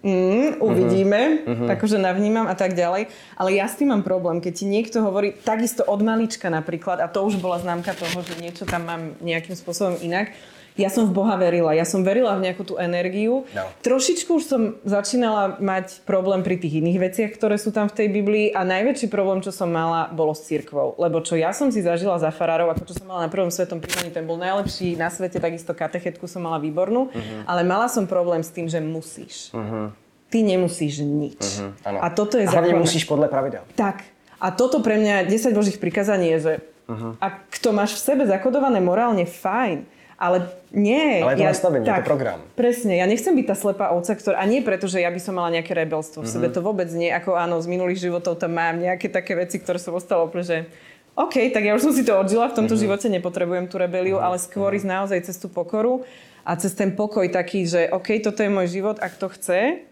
mm, uvidíme, uh-huh. akože navnímam a tak ďalej. Ale ja s tým mám problém, keď ti niekto hovorí takisto od malička napríklad, a to už bola známka toho, že niečo tam mám nejakým spôsobom inak, ja som v Boha verila. Ja som verila v nejakú tú energiu. No. Trošičku už som začínala mať problém pri tých iných veciach, ktoré sú tam v tej Biblii a najväčší problém, čo som mala, bolo s církvou. Lebo čo ja som si zažila za farárov, ako čo som mala na prvom svetom príjmaní, ten bol najlepší na svete, takisto katechetku som mala výbornú, uh-huh. ale mala som problém s tým, že musíš. Uh-huh. Ty nemusíš nič. Uh-huh, a toto je a hlavne musíš podľa pravidel. Tak. A toto pre mňa 10 božích prikázaní je, že uh-huh. ak to máš v sebe zakodované morálne, fajn. Ale nie. Ale je to ja, nastavenie, tak, to program. Presne, ja nechcem byť tá slepá ovca, ktorá... A nie preto, že ja by som mala nejaké rebelstvo v mm-hmm. sebe, to vôbec nie. Ako áno, z minulých životov tam mám nejaké také veci, ktoré som ostalo úplne, že OK, tak ja už som si to odžila, v tomto mm-hmm. živote nepotrebujem tú rebeliu, mm-hmm. ale skôr ísť naozaj cez tú pokoru a cez ten pokoj taký, že OK, toto je môj život, ak to chce,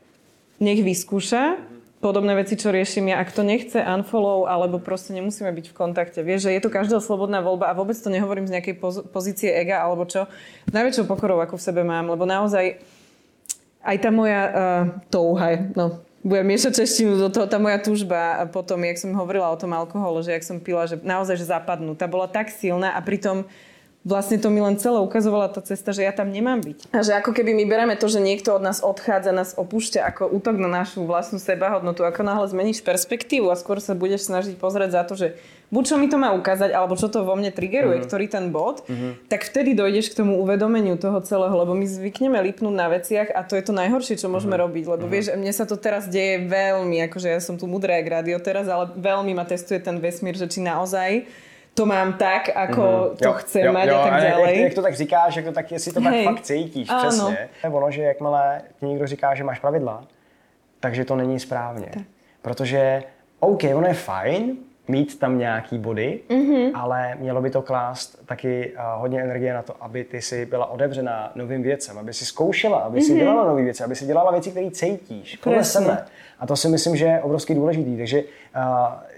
nech vyskúša podobné veci, čo riešim ja. Ak to nechce unfollow, alebo proste nemusíme byť v kontakte. Vieš, že je to každá slobodná voľba a vôbec to nehovorím z nejakej poz- pozície ega alebo čo. S najväčšou pokorou, ako v sebe mám, lebo naozaj aj tá moja uh, touha, no, budem miešať češtinu do toho, tá moja túžba a potom, jak som hovorila o tom alkohole, že jak som pila, že naozaj, že zapadnú, tá bola tak silná a pritom vlastne to mi len celé ukazovala tá cesta, že ja tam nemám byť. A že ako keby my bereme to, že niekto od nás odchádza, nás opúšťa ako útok na našu vlastnú sebahodnotu, ako náhle zmeníš perspektívu a skôr sa budeš snažiť pozrieť za to, že buď čo mi to má ukázať, alebo čo to vo mne triggeruje, uh-huh. ktorý ten bod, uh-huh. tak vtedy dojdeš k tomu uvedomeniu toho celého, lebo my zvykneme lipnúť na veciach a to je to najhoršie, čo môžeme uh-huh. robiť, lebo uh-huh. vieš, mne sa to teraz deje veľmi, akože ja som tu mudré jak rádio teraz, ale veľmi ma testuje ten vesmír, že či naozaj to mám tak, ako mm-hmm. to jo, chcem jo, mať jo, a tak ďalej. Jak, jak to tak říkáš, jak to tak, jestli to Hej. tak fakt cítíš, Áno. přesně. Je ono, že jakmile ti někdo říká, že máš pravidla, takže to není správně. Tak. Protože, OK, ono je fajn, mít tam nějaký body, mm-hmm. ale mělo by to klást taky uh, hodně energie na to, aby ty si byla otevřená novým věcem, aby si zkoušela, aby si mm-hmm. dělala nové věci, aby si dělala věci, které cítíš podle sebe. A to si myslím, že je obrovský důležitý. Takže uh,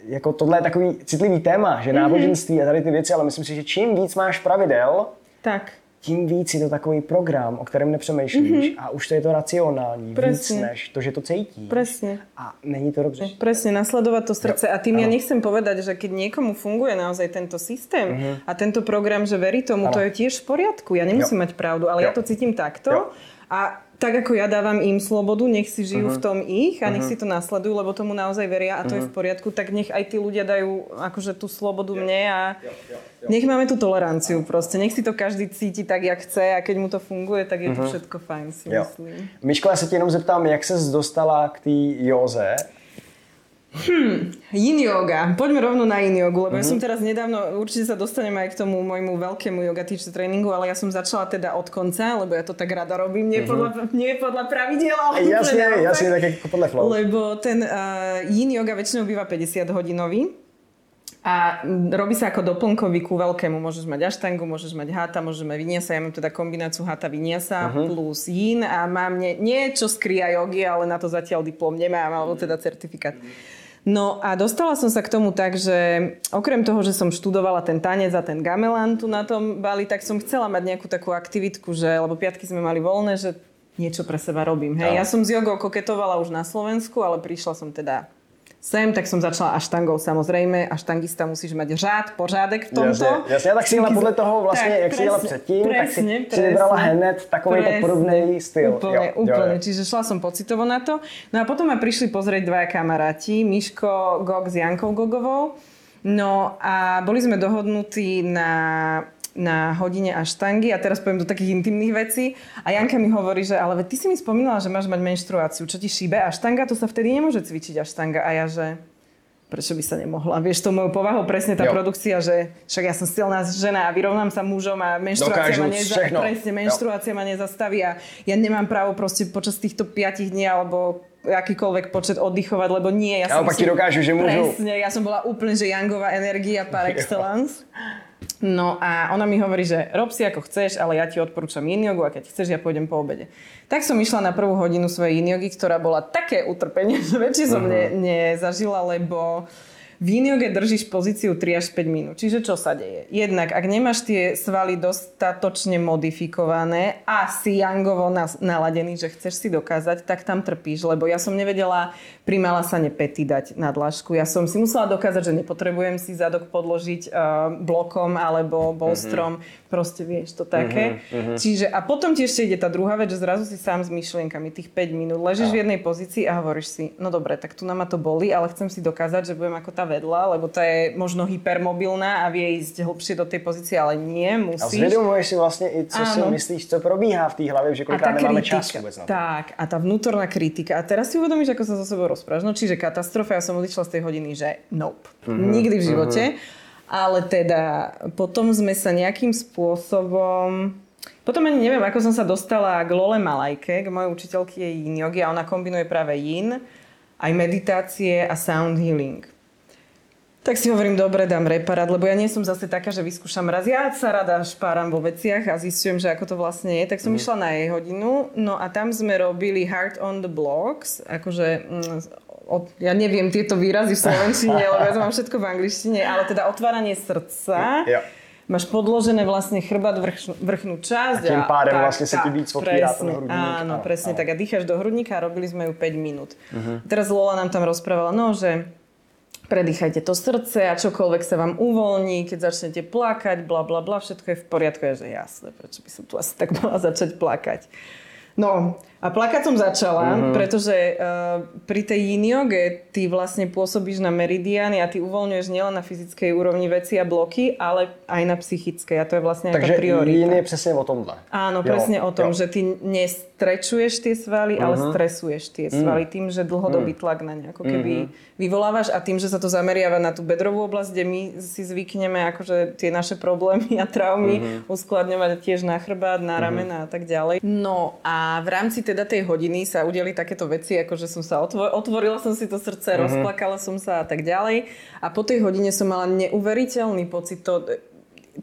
jako tohle je takový citlivý téma, že mm-hmm. náboženství a tady ty věci, ale myslím si, že čím víc máš pravidel, tak tím víc je to takový program, o kterém nepřemýšlíš mm-hmm. a už to je to racionální, Presne. víc než to, že to cítíš. Presne. A není to dobře. Presne, nasledovať to srdce. Jo. A tým ano. ja nechcem povedať, že keď niekomu funguje naozaj tento systém mm-hmm. a tento program, že verí tomu, ano. to je tiež v poriadku. Ja nemusím jo. mať pravdu, ale jo. ja to cítim takto. Jo A tak ako ja dávam im slobodu, nech si žijú uh-huh. v tom ich a nech uh-huh. si to nasledujú, lebo tomu naozaj veria a to uh-huh. je v poriadku, tak nech aj tí ľudia dajú akože tú slobodu mne a nech máme tú toleranciu proste. Nech si to každý cíti tak, jak chce a keď mu to funguje, tak je uh-huh. to všetko fajn, si jo. myslím. Miško, já se tě jenom zeptám, jak ses dostala k té józe? Hmm, yin yoga. Poďme rovno na yin yogu, lebo mm-hmm. ja som mhm. teraz nedávno, určite sa dostanem aj k tomu môjmu veľkému yoga teacher tréningu, ale ja som začala teda od konca, lebo ja to tak rada robím, nie, mm-hmm. podľa, nie podľa pravidel, ale jasne, jasne, tak ako podľa flow. Lebo ten uh, yin yoga väčšinou býva 50 hodinový. A robí sa ako doplnkový ku veľkému. Môžeš mať aštangu, môžeš mať hata, môžeš mať viniasa. Ja mám teda kombináciu hata viniasa uh-huh. plus yin a mám nie, nie čo z kriya jogy, ale na to zatiaľ diplom nemám, alebo teda certifikát. Uh-huh. No a dostala som sa k tomu tak, že okrem toho, že som študovala ten tanec a ten gamelan tu na tom Bali, tak som chcela mať nejakú takú aktivitku, že, lebo piatky sme mali voľné, že niečo pre seba robím. Hej. Ja som s jogou koketovala už na Slovensku, ale prišla som teda sem, tak som začala aštangou samozrejme. Aštangista musíš mať řád, pořádek v tomto. Jasne, jasne. ja tak si jela podle toho vlastne, tak, jak presne, si jela předtím, presne, tak si, presne, si vybrala hned takový podobný styl. Úplne, jo, úplne. Jo, jo. Čiže šla som pocitovo na to. No a potom ma prišli pozrieť dvaja kamaráti, Miško Gog s Jankou Gogovou. No a boli sme dohodnutí na na hodine aštangy a teraz poviem do takých intimných vecí. A Janka mi hovorí, že ale ty si mi spomínala, že máš mať menštruáciu, čo ti šíbe aštanga, to sa vtedy nemôže cvičiť aštanga. A ja, že prečo by sa nemohla. Vieš, to mojou povahou presne tá jo. produkcia, že však ja som silná žena a vyrovnám sa mužom a menštruácia, ma, neza- presne, menštruácia ma nezastaví a ja nemám právo proste počas týchto 5 dní alebo akýkoľvek počet oddychovať, lebo nie. Ja, ja som si, dokážu, že môžu. Presne, ja som bola úplne, že Jangová energia par excellence. No a ona mi hovorí, že rob si ako chceš, ale ja ti odporúčam yin a keď chceš, ja pôjdem po obede. Tak som išla na prvú hodinu svojej yin ktorá bola také utrpenie, že väčšie som uh-huh. ne, nezažila, lebo v yin joge držíš pozíciu 3 až 5 minút. Čiže čo sa deje? Jednak, ak nemáš tie svaly dostatočne modifikované a si yangovo naladený, že chceš si dokázať, tak tam trpíš. Lebo ja som nevedela pri malasane pety dať na dlažku. Ja som si musela dokázať, že nepotrebujem si zadok podložiť uh, blokom alebo bolstrom. Mm-hmm. Proste vieš to také. Mm-hmm. Čiže a potom ti ešte ide tá druhá vec, že zrazu si sám s myšlienkami tých 5 minút. Ležíš no. v jednej pozícii a hovoríš si, no dobre, tak tu na ma to boli, ale chcem si dokázať, že budem ako tá vedľa, lebo tá je možno hypermobilná a vie ísť hlbšie do tej pozície, ale nie, musíš. A zvedomuješ si vlastne i co Áno. si myslíš, co probíhá v té hlavě, že kolikrát nemáme čas vôbec na to. Tak, a tá vnútorná kritika. A teraz si uvedomíš, ako sa so sebou rozprávaš. No čiže katastrofa, ja som odišla z tej hodiny, že nope. Mm-hmm. Nikdy v živote. Mm-hmm. Ale teda potom sme sa nejakým spôsobom potom ani neviem, ako som sa dostala k Lole Malajke, k mojej učiteľky je yin yogi a ona kombinuje práve yin, aj meditácie a sound healing. Tak si hovorím, dobre, dám reparát, lebo ja nie som zase taká, že vyskúšam raz. Ja sa rada špáram vo veciach a zistujem, že ako to vlastne je. Tak som mm. išla na jej hodinu, no a tam sme robili Heart on the Blocks, akože mm, od, ja neviem tieto výrazy v slovenčine, lebo ja mám všetko v angličtine, ale teda otváranie srdca. Ja. Máš podložené vlastne chrbát vrch, vrchnú časť. A tým pádem a, vlastne sa ti víc otvírá ten hrudník. Áno, presne áno. tak. A dýcháš do hrudníka a robili sme ju 5 minút. Uh-huh. Teraz Lola nám tam rozprávala, no, že predýchajte to srdce a čokoľvek sa vám uvoľní, keď začnete plakať, bla bla bla, všetko je v poriadku. Je, že jasné, prečo by som tu asi tak mala začať plakať. No a plakať som začala, mm-hmm. pretože uh, pri tej yin yoge ty vlastne pôsobíš na meridiany a ty uvoľňuješ nielen na fyzickej úrovni veci a bloky, ale aj na psychickej a to je vlastne Takže tá priorita. Takže je presne o tomhle. Áno, presne jo, o tom, jo. že ty nestrečuješ tie svaly, mm-hmm. ale mhm. stresuješ tie svaly mm. tým, že dlhodobý mm. tlak na ne ako keby mm-hmm. vyvolávaš a tým, že sa to zameriava na tú bedrovú oblasť, kde my si zvykneme akože tie naše problémy a traumy mm-hmm. uskladňovať tiež na chrbát, na ramena mm-hmm. a tak ďalej. No a v rámci teda tej hodiny sa udeli takéto veci, ako že som sa otvor, otvorila som si to srdce, uh-huh. rozplakala som sa a tak ďalej. A po tej hodine som mala neuveriteľný pocit, to,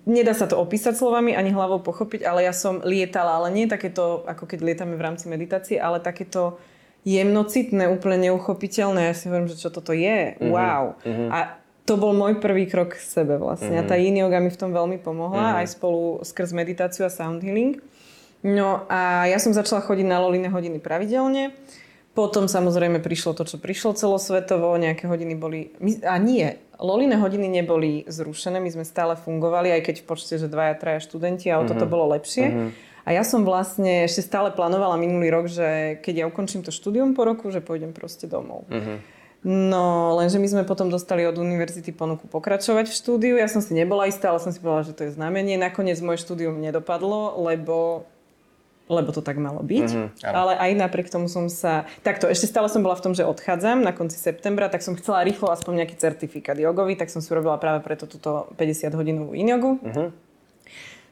nedá sa to opísať slovami ani hlavou pochopiť, ale ja som lietala, ale nie takéto, ako keď lietame v rámci meditácie, ale takéto jemnocitné, úplne neuchopiteľné. Ja si hovorím, že čo toto je. Uh-huh. Wow. Uh-huh. A to bol môj prvý krok k sebe vlastne. Uh-huh. A tá yin yoga mi v tom veľmi pomohla, uh-huh. aj spolu skrz meditáciu a sound healing. No a ja som začala chodiť na Loline hodiny pravidelne. Potom samozrejme prišlo to, čo prišlo celosvetovo, nejaké hodiny boli... A nie, Loline hodiny neboli zrušené, my sme stále fungovali, aj keď v počte, že dvaja, traja študenti, a o mm-hmm. toto bolo lepšie. Mm-hmm. A ja som vlastne ešte stále plánovala minulý rok, že keď ja ukončím to štúdium po roku, že pôjdem proste domov. Uh-huh. No, lenže my sme potom dostali od univerzity ponuku pokračovať v štúdiu. Ja som si nebola istá, ale som si povedala, že to je znamenie. Nakoniec moje štúdium nedopadlo, lebo lebo to tak malo byť. Mm-hmm, ale aj napriek tomu som sa... Takto, ešte stále som bola v tom, že odchádzam na konci septembra, tak som chcela rýchlo aspoň nejaký certifikát jogový, tak som si urobila práve preto túto 50 hodinovú inogu. Mm-hmm.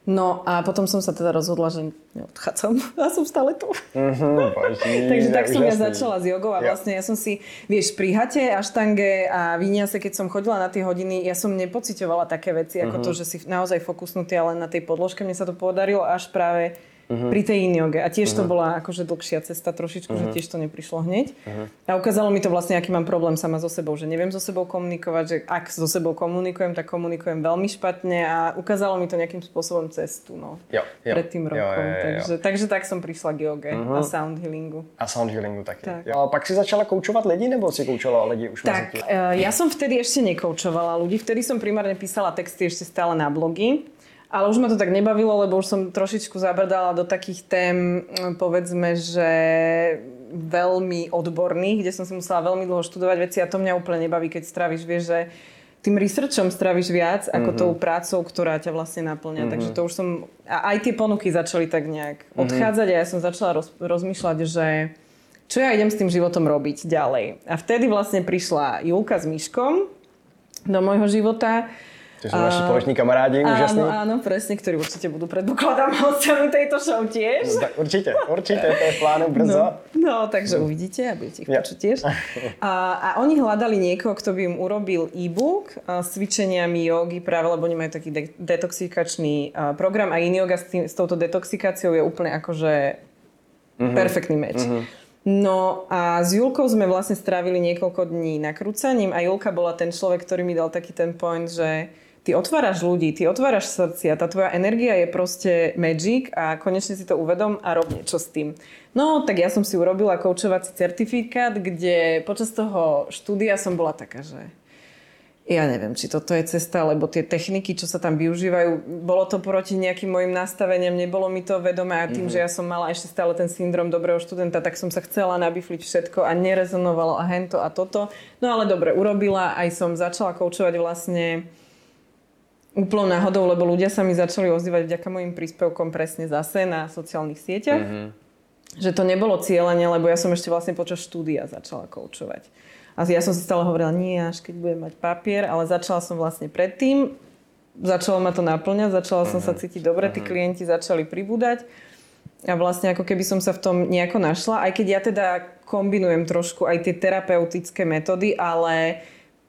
No a potom som sa teda rozhodla, že neodchádzam a som stále tu. Uh-huh, Takže tak som ja začala s jogou a vlastne ja som si, vieš, pri hate, aštange a víniase, keď som chodila na tie hodiny, ja som nepocitovala také veci, ako uh-huh. to, že si naozaj fokusnutý len na tej podložke. Mne sa to podarilo až práve uh-huh. pri tej inioge. A tiež uh-huh. to bola akože dlhšia cesta trošičku, uh-huh. že tiež to neprišlo hneď. Uh-huh. A ukázalo mi to vlastne, aký mám problém sama so sebou, že neviem so sebou komunikovať, že ak so sebou komunikujem, tak komunikujem veľmi špatne a ukázalo mi to nejakým spôsobom cestu no, jo, jo, pred tým rokom. Jo, jo, jo, jo. Takže, takže tak som prišla k joge uh-huh. a sound healingu. A sound healingu taky. Tak. Jo. A pak si začala koučovat lidi, nebo si koučovala lidi už Tak, uh, ja som vtedy ešte nekoučovala ľudí, vtedy som primárne písala texty ešte stále na blogy. Ale už ma to tak nebavilo, lebo už som trošičku zabrdala do takých tém, mm, povedzme, že veľmi odborných, kde som si musela veľmi dlho študovať veci a to mňa úplne nebaví, keď stravíš, vieš, že tým researchom stravíš viac ako mm-hmm. tou prácou, ktorá ťa vlastne naplňa. Mm-hmm. Takže to už som... A aj tie ponuky začali tak nejak mm-hmm. odchádzať a ja som začala roz, rozmýšľať, že čo ja idem s tým životom robiť ďalej. A vtedy vlastne prišla Julka s Myškom do môjho života to sú naši spoloční kamarádi, áno, úžasní. Áno, presne, ktorí určite budú predpokladám hostami tejto show tiež. No, určite, určite, to je plánu brzo. No, no takže uvidíte a budete ich ja. počuť tiež. A, a oni hľadali niekoho, kto by im urobil e-book s cvičeniami jogy, práve lebo oni majú taký de- detoxikačný program a in yoga s, tým, s touto detoxikáciou je úplne akože mm-hmm. perfektný meč. Mm-hmm. No a s Julkou sme vlastne strávili niekoľko dní nakrúcaním a Julka bola ten človek, ktorý mi dal taký ten point, že ty otváraš ľudí, ty otváraš srdcia, tá tvoja energia je proste magic a konečne si to uvedom a rob niečo s tým. No, tak ja som si urobila koučovací certifikát, kde počas toho štúdia som bola taká, že ja neviem, či toto je cesta, lebo tie techniky, čo sa tam využívajú, bolo to proti nejakým mojim nastaveniam, nebolo mi to vedomé a tým, mm-hmm. že ja som mala ešte stále ten syndrom dobrého študenta, tak som sa chcela nabifliť všetko a nerezonovalo a hento a toto. No ale dobre, urobila, aj som začala koučovať vlastne úplnou náhodou, lebo ľudia sa mi začali ozývať vďaka mojim príspevkom presne zase na sociálnych sieťach. Mm-hmm. Že to nebolo cieľenie, lebo ja som ešte vlastne počas štúdia začala koučovať. A ja som si stále hovorila, nie až keď budem mať papier, ale začala som vlastne predtým. Začalo ma to naplňať, začala som sa mhm. cítiť dobre, tí mhm. klienti začali pribúdať. A vlastne ako keby som sa v tom nejako našla, aj keď ja teda kombinujem trošku aj tie terapeutické metódy, ale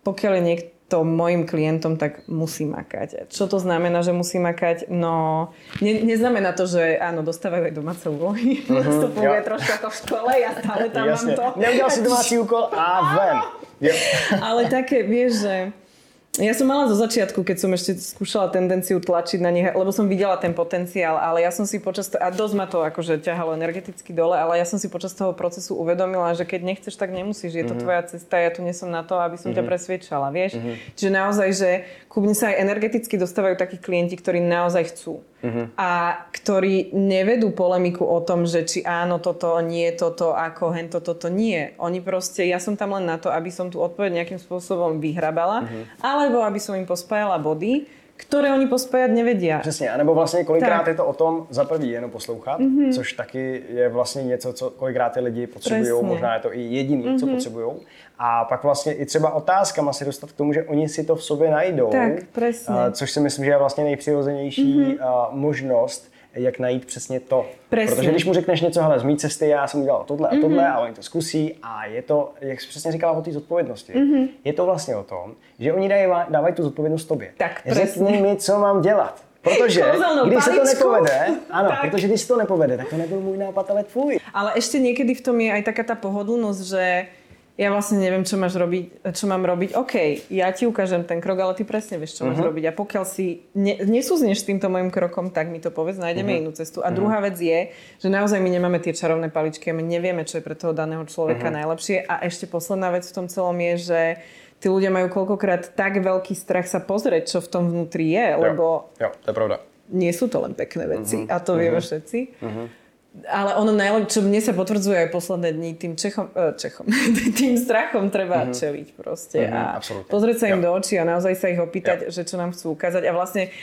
pokiaľ je niekto to mojim klientom, tak musí makať. Čo to znamená, že musí makať? No, ne, neznamená to, že áno, dostávajú aj domáce úlohy. Uh-huh, to funguje ja. trošku ako v škole, ja stále tam Jasne. mám to. Neudial si domáci úkol a ven. Ale také, vieš, že ja som mala zo začiatku, keď som ešte skúšala tendenciu tlačiť na nich, lebo som videla ten potenciál, ale ja som si počas toho, a dosť ma to akože ťahalo energeticky dole, ale ja som si počas toho procesu uvedomila, že keď nechceš, tak nemusíš, je to mm-hmm. tvoja cesta, ja tu nie som na to, aby som mm-hmm. ťa mhm. presviečala, vieš. Mm-hmm. Čiže naozaj, že ku mne sa aj energeticky dostávajú takí klienti, ktorí naozaj chcú. Uh-huh. A ktorí nevedú polemiku o tom, že či áno, toto, nie, toto, ako, hen, toto, toto, nie. Oni proste, ja som tam len na to, aby som tú odpoveď nejakým spôsobom vyhrabala, uh-huh. alebo aby som im pospájala body, ktoré oni pospájat nevedia. Přesně, anebo vlastně kolikrát tak. je to o tom za prvý jenom poslouchat, mm-hmm. což taky je vlastně něco, co kolikrát ty lidi potřebují, možná je to i jediný, mm-hmm. co mhm. potřebují. A pak vlastně i třeba otázkama si dostat k tomu, že oni si to v sobě najdou. Tak, presne. Což si myslím, že je vlastně nejpřirozenější mm-hmm. možnost, jak najít přesně to. Presně. Protože když mu řekneš něco, hele, z mé cesty já jsem udělal tohle a tohle mm-hmm. a oni to zkusí a je to, jak jsi přesně říkala o té zodpovědnosti, mm-hmm. je to vlastně o tom, že oni dají, dávají tu zodpovědnost tobě. Tak Řekni mi, co mám dělat. Protože když se to nepovede, ano, tak. protože když se to nepovede, tak to nebyl můj nápad, ale tvůj. Ale ešte niekedy v tom je aj taká tá pohodlnosť, že ja vlastne neviem, čo máš robiť, čo mám robiť. OK, ja ti ukážem ten krok, ale ty presne vieš, čo uh-huh. máš mhm. robiť. A pokiaľ si ne, nesúzneš s týmto môjim krokom, tak mi to povedz, nájdeme uh-huh. inú cestu. A uh-huh. druhá vec je, že naozaj my nemáme tie čarovné paličky a my nevieme, čo je pre toho daného človeka uh-huh. najlepšie. A ešte posledná vec v tom celom je, že tí ľudia majú koľkokrát tak veľký strach sa pozrieť, čo v tom vnútri je, lebo... Jo, jo to je pravda nie sú to len pekné veci a to vieme všetci. Ale ono najlepšie, čo mne sa potvrdzuje aj posledné dní, tým Čechom, e, Čechom tým strachom treba čeliť proste a absolútne. pozrieť sa im Jo. do očí a naozaj sa ich opýtať, že čo nám chcú ukázať a vlastne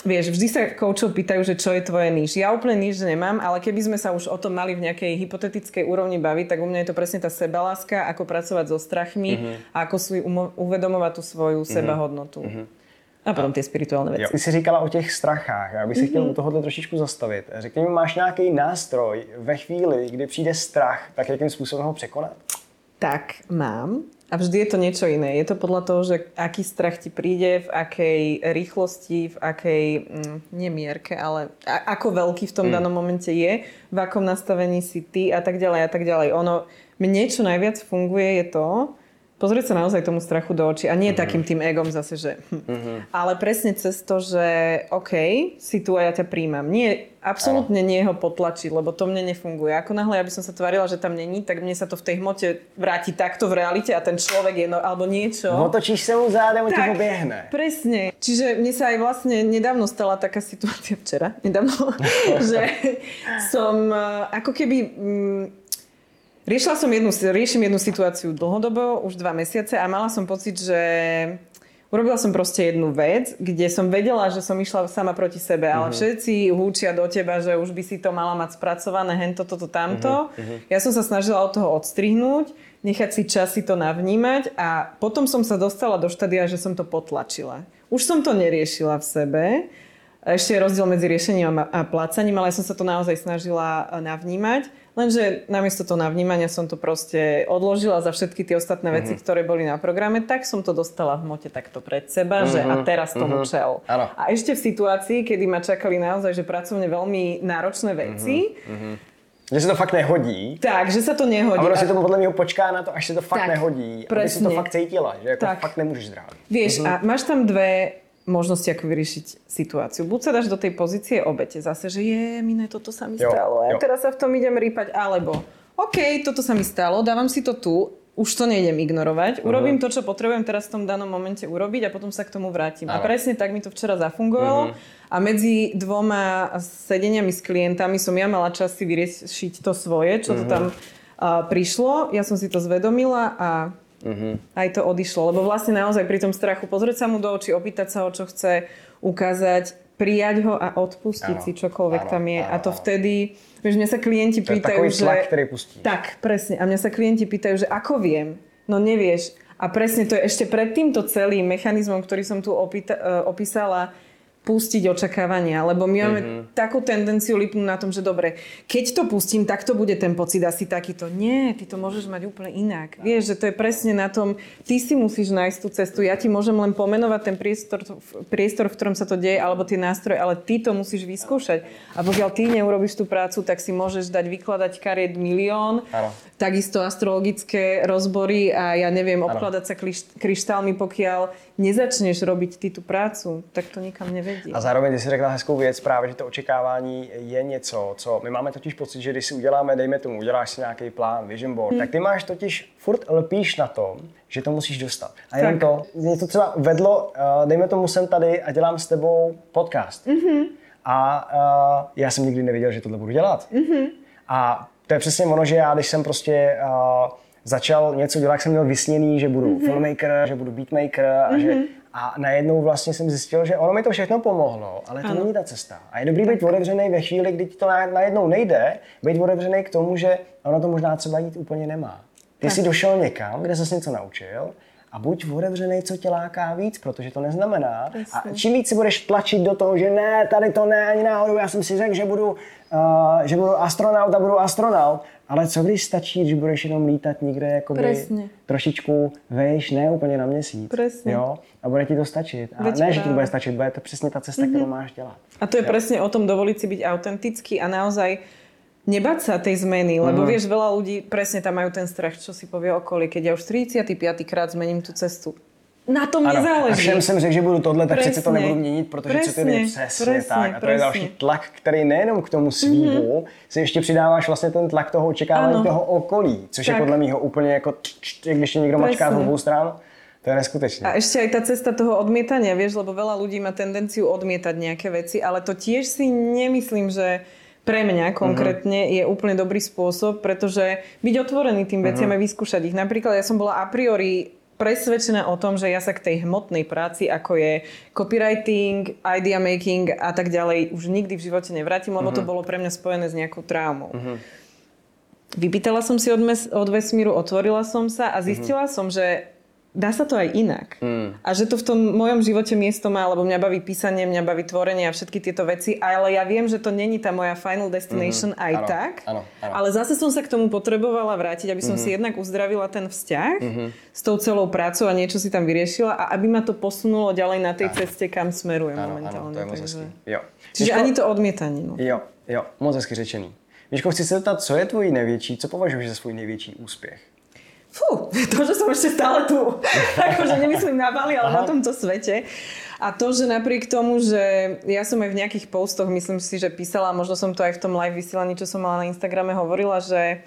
Vieš, vždy sa koučov pýtajú, že čo je tvoje níž. Ja úplne níž nemám, ale keby sme sa už o tom mali v nejakej hypotetickej úrovni baviť, tak u mňa je to presne tá sebaláska, ako pracovať so strachmi Mhm. a ako si umo- uvedomovať tú svoju sebahodnotu. Mhm. A potom tie spirituálne veci. Ty jsi říkala o těch strachách, já bych se chtěl u tohohle trošičku zastavit. Řekni mi, máš nějaký nástroj ve chvíli, kdy přijde strach, tak jakým způsobem ho překonat? Tak mám. A vždy je to niečo iné. Je to podľa toho, že aký strach ti príde, v akej rýchlosti, v akej, mm, nie mierke, ale a, ako veľký v tom mm. danom momente je, v akom nastavení si ty a tak ďalej a tak ďalej. Ono, mne čo najviac funguje je to, pozrieť sa naozaj tomu strachu do očí a nie mm-hmm. takým tým egom zase, že hm. mm-hmm. ale presne cez to, že OK, si tu a ja ťa príjmam. Nie, absolútne nie ho potlačiť, lebo to mne nefunguje. Ako náhle, aby som sa tvárila, že tam není, tak mne sa to v tej hmote vráti takto v realite a ten človek je, no, alebo niečo. Otočíš se mu zádem, on ti Tak, poběhne. Presne. Čiže mne sa aj vlastne nedávno stala taká situácia, včera, nedávno, že som eh, ako keby... Mm, riešila som jednu, riešim jednu situáciu dlhodobo, už dva mesiace a mala som pocit, že urobila som proste jednu vec, kde som vedela, že som išla sama proti sebe, ale všetci húčia do teba, že už by si to mala mať spracované, hento, toto, tamto. Ja som sa snažila od toho odstrihnúť, nechať si čas si to navnímať a potom som sa dostala do štadia, že som to potlačila. Už som to neriešila v sebe, ešte je rozdiel medzi riešením a plácaním, ale ja som sa to naozaj snažila e, navnímať. Lenže namiesto toho navnímania som to proste odložila za všetky tie ostatné veci, Mhm. ktoré boli na programe, tak som to dostala v mote takto pred seba, že a teraz tomu čel. Mhm. Áno. A ešte v situácii, kedy ma čakali naozaj, že pracovne veľmi náročné veci, Že se to fakt nehodí. tak, že sa to nehodí. A ono si tomu podle mě počká na to, až se to fakt Tak, nehodí. Aby si to presne. fakt cítila, že jako Tak. fakt nemůžeš zdrát. Vieš, a máš tam dve možnosti, ako vyriešiť situáciu. Buď sa dáš do tej pozície obete, zase, že je, mine, toto sa mi Jo, stalo, a jo. teraz sa v tom idem rýpať, alebo OK, toto sa mi stalo, dávam si to tu, už to nejdem ignorovať, urobím to, čo potrebujem teraz v tom danom momente urobiť a potom sa k tomu vrátim. A Áno. presne tak mi to včera zafungovalo. A medzi dvoma sedeniami s klientami som ja mala čas si vyriešiť to svoje, čo to tam a, prišlo. Ja som si to zvedomila a aj to odišlo. Lebo vlastne naozaj pri tom strachu pozrieť sa mu do očí, opýtať sa ho, čo chce ukázať, prijať ho a odpustiť Áno, si čokoľvek áno, tam je. áno, a to vtedy, vieš, mňa sa klienti To je pýtajú, takový že... tlak, pustí. Tak, presne. A mňa sa klienti pýtajú, že ako viem? No nevieš. A presne to je ešte pred týmto celým mechanizmom, ktorý som tu opýta, e, opísala, pustiť očakávania, lebo my máme Mhm. takú tendenciu lipnúť na tom, že dobre, keď to pustím, tak to bude ten pocit asi takýto. Nie, ty to môžeš mať úplne inak. Vieš, že to je presne na tom, ty si musíš nájsť tú cestu, ja ti môžem len pomenovať ten priestor, priestor, v ktorom sa to deje, alebo tie nástroje, ale ty to musíš vyskúšať. A pokiaľ ty neurobiš tú prácu, tak si môžeš dať vykladať kariet milión, Áno. Takisto astrologické rozbory a ja neviem, obkladať sa kryštálmi, pokiaľ nezačneš robiť ty tú prácu, tak to nikam nevedie. A zároveň ty si řekla hezkou věc právě, že to očekávání je něco, co my máme totiž pocit, že když si uděláme, dejme tomu, uděláš si nějaký plán, vision board, Hmm. tak ty máš totiž furt lpíš na tom, že to musíš dostat. A jenom Tak. to, mě to třeba vedlo, eh, dejme tomu, jsem tady a dělám s tebou podcast. Mhm. A uh, já jsem nikdy nevěděl, že tohle budu dělat. Mhm. A to je přesně ono, že já, když jsem prostě uh, začal něco dělat, jsem měl vysněný, že budu Mhm. filmmaker, že budu beatmaker a že a najednou vlastně jsem zjistil, že ono mi to všechno pomohlo, ale to Ano. není ta cesta. A je dobrý být otevřený ve chvíli, kdy ti to na- najednou nejde, být otevřený k tomu, že ono to možná třeba jít úplně nemá. Ty Tak. jsi došel někam, kde jsi něco naučil a buď otevřený, co tě láká víc, protože to neznamená. A čím víc si budeš tlačit do toho, že ne, tady to ne, ani náhodou, já jsem si řekl, že budu, uh, že budu astronaut a budu astronaut. Ale co když stačí, když budeš jenom lítat někde jakoby Presne. trošičku vejš, ne úplně na měsíc. Presne. Jo? A bude ti to stačit. A Veď ne, že ti to bude stačit, bude to přesně ta cesta, kterou máš dělat. A to je presne o tom dovoliť si byť autentický a naozaj nebať sa tej zmeny, lebo Mhm. vieš, veľa ľudí presne tam majú ten strach, čo si povie okolí, keď ja už 35. krát zmením tú cestu. Na tom Ano. A nezáleží. všem jsem řekl, že budu tohle, tak přece to nebudu měnit, protože co Presne, jde přesně presne, tak. A to je presne. další tlak, který nejenom k tomu svýmu, si ještě přidáváš vlastně ten tlak toho očekávání Ano. toho okolí, což je Tak. podle mého úplně jako, když je někdo mačká z obou stran. To je neskutečné. A ešte aj tá cesta toho odmietania, vieš, lebo veľa ľudí má tendenciu odmietať nejaké veci, ale to tiež si nemyslím, že pre mňa konkrétne uh-huh. je úplne dobrý spôsob, pretože byť otvorený tým veciam uh-huh. a vyskúšať ich. Napríklad ja som bola a priori presvedčená o tom, že ja sa k tej hmotnej práci, ako je copywriting, idea making a tak ďalej, už nikdy v živote nevrátim, lebo uh-huh. to bolo pre mňa spojené s nejakou traumou. Uh-huh. Vypýtala som si od, mes- od vesmíru, otvorila som sa a zistila uh-huh. som, že dá sa to aj inak. Mm. A že to v tom mojom živote miesto má, lebo mňa baví písanie, mňa baví tvorenie a všetky tieto veci, ale ja viem, že to není tá moja final destination mm-hmm. aj ano, tak. Ano, ano. Ale zase som sa k tomu potrebovala vrátiť, aby som mm-hmm. si jednak uzdravila ten vzťah mm-hmm. s tou celou prácou a niečo si tam vyriešila a aby ma to posunulo ďalej na tej ano. ceste, kam smerujem ano, momentálne. Ano, to je takže... jo. Čiže Miško... ani to odmietanie. No. Jo, jo, moc hezky řečený. Miško, chci se zeptat, co je tvůj největší, co považuješ za svůj největší úspěch? Fú, to, že som ešte stále tu. akože nemyslím na Bali, ale Aha. na tomto svete. A to, že napriek tomu, že ja som aj v nejakých postoch, myslím si, že písala, možno som to aj v tom live vysielaní, čo som mala na Instagrame, hovorila, že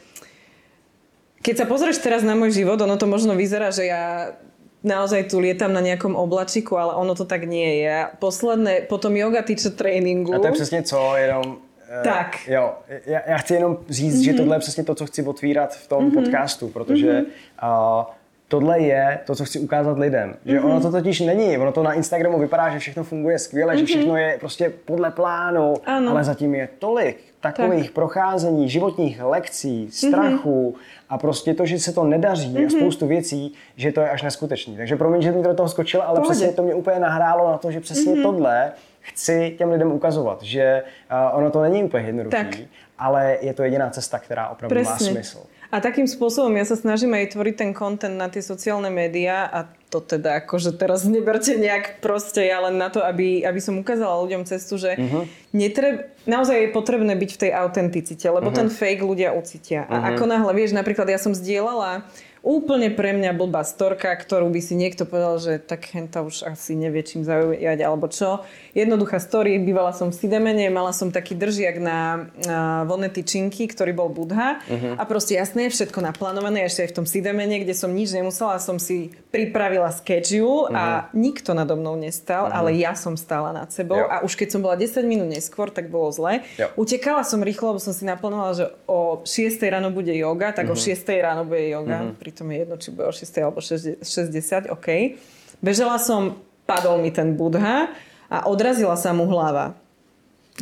keď sa pozrieš teraz na môj život, ono to možno vyzerá, že ja naozaj tu lietam na nejakom oblačiku, ale ono to tak nie je. Posledné, potom yoga teacher tréninku. A to je přesně co, jenom Eh, tak. Jo, já, já chci jenom říct, mm-hmm. že mhm. tohle je přesně to, co chci otvírat v tom mm-hmm. podcastu, protože mm-hmm. uh, tohle je to, co chci ukázat lidem. Že mm-hmm. ono to totiž není, ono to na Instagramu vypadá, že všechno funguje skvěle, mm-hmm. že mhm. všechno je prostě podle plánu, ano. ale zatím je tolik takových tak. procházení, životních lekcí, strachu mm-hmm. a prostě to, že se to nedaří mm-hmm. a mhm. spoustu věcí, že to je až neskutečný. Takže promiň, že mi do toho skočila, ale Pohodě. přesně to mě úplně nahrálo na to, že přesně mm-hmm. tohle chci těm lidem ukazovat, že uh, ono to není úplně jednoduché, ale je to jediná cesta, která opravdu Presne. má smysl. A takým spôsobom ja sa snažím aj tvoriť ten content na tie sociálne médiá a to teda akože teraz neberte nejak proste, ja len na to, aby, aby som ukázala ľuďom cestu, že uh-huh. netreb, naozaj je potrebné byť v tej autenticite, lebo uh-huh. ten fake ľudia ucítia. Uh-huh. A ako náhle, vieš, napríklad ja som zdieľala úplne pre mňa blbá storka, ktorú by si niekto povedal, že tak henta už asi nevie čím zaujať alebo čo. Jednoduchá story, bývala som v Sidemene, mala som taký držiak na uh, vonné tyčinky, ktorý bol Budha uh-huh. a proste jasné, všetko naplánované, ešte aj v tom Sidemene, kde som nič nemusela, som si pripravila sketchiu uh-huh. a mhm. nikto nado mnou nestal, uh-huh. ale ja som stála nad sebou jo. a už keď som bola 10 minút neskôr, tak bolo zle. Jo. Utekala som rýchlo, lebo som si naplánovala, že o 6 ráno bude yoga, tak uh-huh. o 6 ráno bude yoga. Uh-huh pritom je jedno, či bude o 6 alebo 60, OK. Bežala som, padol mi ten budha a odrazila sa mu hlava.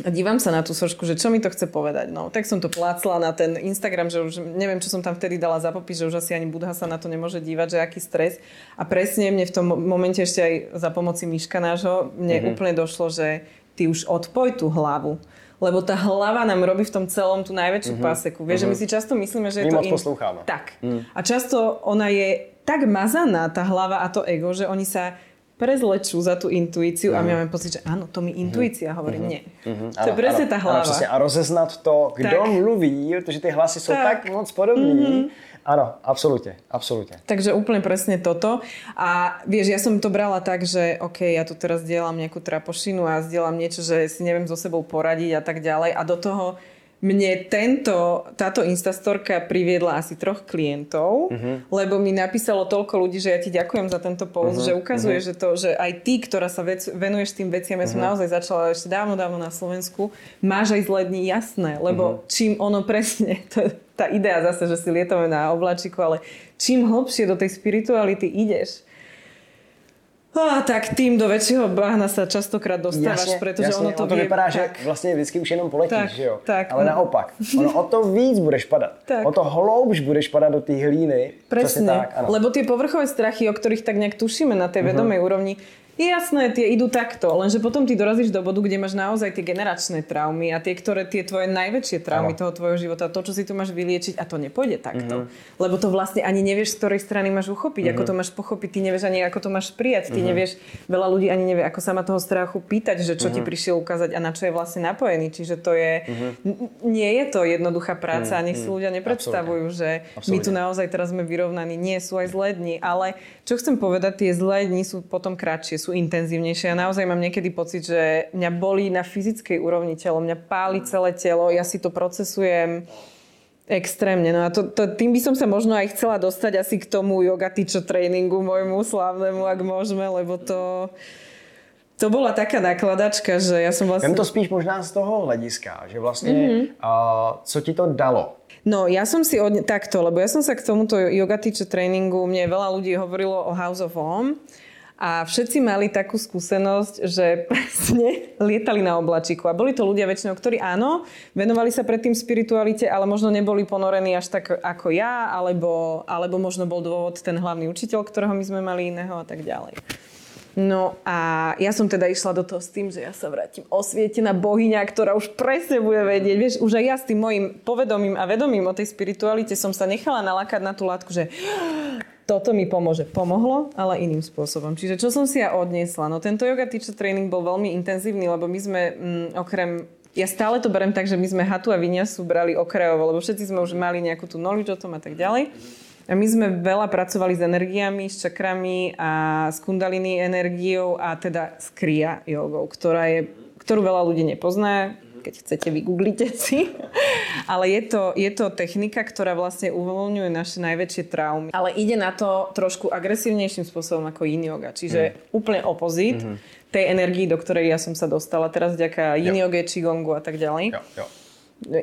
A dívam sa na tú sošku, že čo mi to chce povedať. No, tak som to plácla na ten Instagram, že už neviem, čo som tam vtedy dala za popis, že už asi ani Budha sa na to nemôže dívať, že aký stres. A presne mne v tom momente ešte aj za pomoci Miška nášho, mne mm-hmm. úplne došlo, že ty už odpoj tú hlavu lebo tá hlava nám robí v tom celom tú najväčšiu uh-huh. paseku. Vieš, uh-huh. že my mhm. si často myslíme, že je my to... in... poslúchame. Tak. Uh-huh. A často ona je tak mazaná, tá hlava a to ego, že oni sa prezlečú za tú intuíciu uh-huh. a my máme pocit, že áno, to mi intuícia uh-huh. hovorí, nie. Uh-huh. To je presne tá hlava. Ano, A rozeznať to, kto mluví, pretože tie hlasy sú tak, tak moc podobní. Uh-huh Áno, absolútne, absolútne. Takže úplne presne toto. A vieš, ja som to brala tak, že OK, ja tu teraz dielam nejakú trapošinu a zdieľam niečo, že si neviem so sebou poradiť a tak ďalej. A do toho mne tento, táto Instastorka priviedla asi troch klientov, uh-huh. lebo mi napísalo toľko ľudí, že ja ti ďakujem za tento post, uh-huh. že ukazuje, uh-huh. že to, že aj ty, ktorá sa vec, venuješ tým veciam, ja uh-huh. som naozaj začala ešte dávno, dávno na Slovensku, máš aj zlé dní, jasné, lebo uh-huh. čím ono presne, to je tá idea zase, že si lietame na oblačiku, ale čím hlbšie do tej spirituality ideš, a tak tým do väčšieho bahna sa častokrát dostávaš, jasne, pretože jasne, ono to, ono to vie, vypadá, tak. že vlastně vždycky už jenom poletíš, tak, že jo? Tak, Ale naopak, ono o to víc budeš padat. Tak. O to hloubš budeš padat do té hlíny. Presne, tak, ano. lebo tie povrchové strachy, o ktorých tak nejak tušíme na tej uh-huh. vedomej úrovni, je jasné, tie idú takto, lenže potom ty dorazíš do bodu, kde máš naozaj tie generačné traumy a tie, ktoré, tie tvoje najväčšie traumy ano. toho tvojho života, to, čo si tu máš vyliečiť a to nepôjde takto. Mm-hmm. Lebo to vlastne ani nevieš, z ktorej strany máš uchopiť, mm-hmm. ako to máš pochopiť, ty nevieš ani, ako to máš prijať, ty mm-hmm. nevieš, veľa ľudí ani nevie, ako sa má toho strachu pýtať, že čo mm-hmm. ti prišiel ukázať a na čo je vlastne napojený. Čiže to je, mm-hmm. nie je to jednoduchá práca mm-hmm. nech si mhm. ľudia nepredstavujú, Absolutne. že Absolutne. my tu naozaj teraz sme vyrovnaní. Nie, sú aj zlé dni, ale čo chcem povedať, tie zlé dni sú potom kratšie, sú intenzívnejšie. Ja naozaj mám niekedy pocit, že mňa bolí na fyzickej úrovni telo, mňa páli celé telo, ja si to procesujem Extrémne. No a to, to, tým by som sa možno aj chcela dostať asi k tomu yoga teacher tréningu môjmu slávnemu, ak môžeme, lebo to... To bola taká nakladačka, že ja som vlastne... Viem to spíš možná z toho hlediska, že vlastne mm-hmm. uh, co ti to dalo? No, ja som si od... takto, lebo ja som sa k tomuto yoga teacher tréningu, mne veľa ľudí hovorilo o House of Home a všetci mali takú skúsenosť, že presne lietali na oblačiku. A boli to ľudia väčšinou, ktorí áno, venovali sa predtým spiritualite, ale možno neboli ponorení až tak ako ja, alebo, alebo možno bol dôvod ten hlavný učiteľ, ktorého my sme mali iného a tak ďalej. No a ja som teda išla do toho s tým, že ja sa vrátim osvietená bohyňa, ktorá už presne bude vedieť. Vieš, už aj ja s tým mojim povedomím a vedomím o tej spiritualite som sa nechala nalakať na tú látku, že toto mi pomôže. Pomohlo, ale iným spôsobom. Čiže čo som si ja odniesla? No tento yoga teacher training bol veľmi intenzívny, lebo my sme mm, okrem ja stále to berem tak, že my sme hatu a sú brali okrajovo, lebo všetci sme už mali nejakú tú knowledge o tom a tak ďalej. A my sme veľa pracovali s energiami, s čakrami a s kundalini energiou a teda s kriya jogou, ktorá je, ktorú veľa ľudí nepozná. Keď chcete, vygooglite si. Ale je to, je to technika, ktorá vlastne uvoľňuje naše najväčšie traumy. Ale ide na to trošku agresívnejším spôsobom ako yin yoga. Čiže mm. úplne opozit mm-hmm. tej energii, do ktorej ja som sa dostala teraz vďaka yin yoga, qigongu a tak ďalej. Jo, jo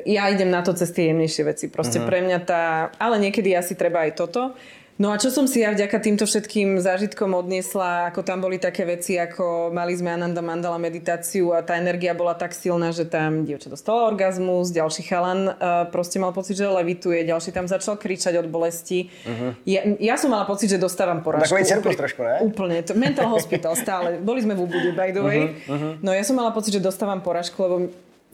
ja idem na to cez tie jemnejšie veci. Proste uh-huh. pre mňa tá... Ale niekedy asi treba aj toto. No a čo som si ja vďaka týmto všetkým zážitkom odniesla, ako tam boli také veci, ako mali sme Ananda Mandala meditáciu a tá energia bola tak silná, že tam dievča dostala orgazmus, ďalší chalan uh, proste mal pocit, že levituje, ďalší tam začal kričať od bolesti. Uh-huh. Ja, ja som mala pocit, že dostávam porážku. Takový cirkus trošku, ne? Úplne. To, mental hospital stále. Boli sme v Ubude, by the way. Uh-huh, uh-huh. No ja som mala pocit, že dostávam porážku, lebo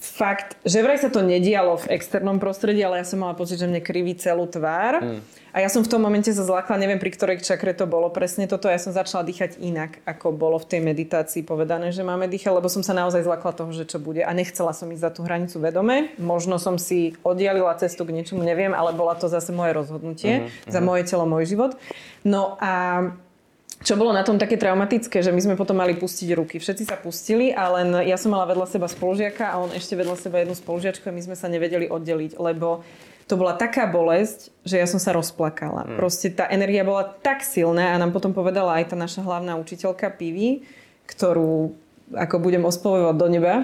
fakt, že vraj sa to nedialo v externom prostredí, ale ja som mala pocit, že mne kriví celú tvár. Mm. A ja som v tom momente sa zlákla, neviem pri ktorej čakre to bolo presne toto, ja som začala dýchať inak, ako bolo v tej meditácii povedané, že máme dýchať, lebo som sa naozaj zlákla toho, že čo bude. A nechcela som ísť za tú hranicu vedome. Možno som si oddialila cestu k niečomu, neviem, ale bola to zase moje rozhodnutie, mm-hmm. za moje telo, môj život. No a čo bolo na tom také traumatické, že my sme potom mali pustiť ruky. Všetci sa pustili a len ja som mala vedľa seba spolužiaka a on ešte vedľa seba jednu spolužiačku a my sme sa nevedeli oddeliť, lebo to bola taká bolesť, že ja som sa rozplakala. Hmm. Proste tá energia bola tak silná a nám potom povedala aj tá naša hlavná učiteľka Pivi, ktorú ako budem ospovovať do neba,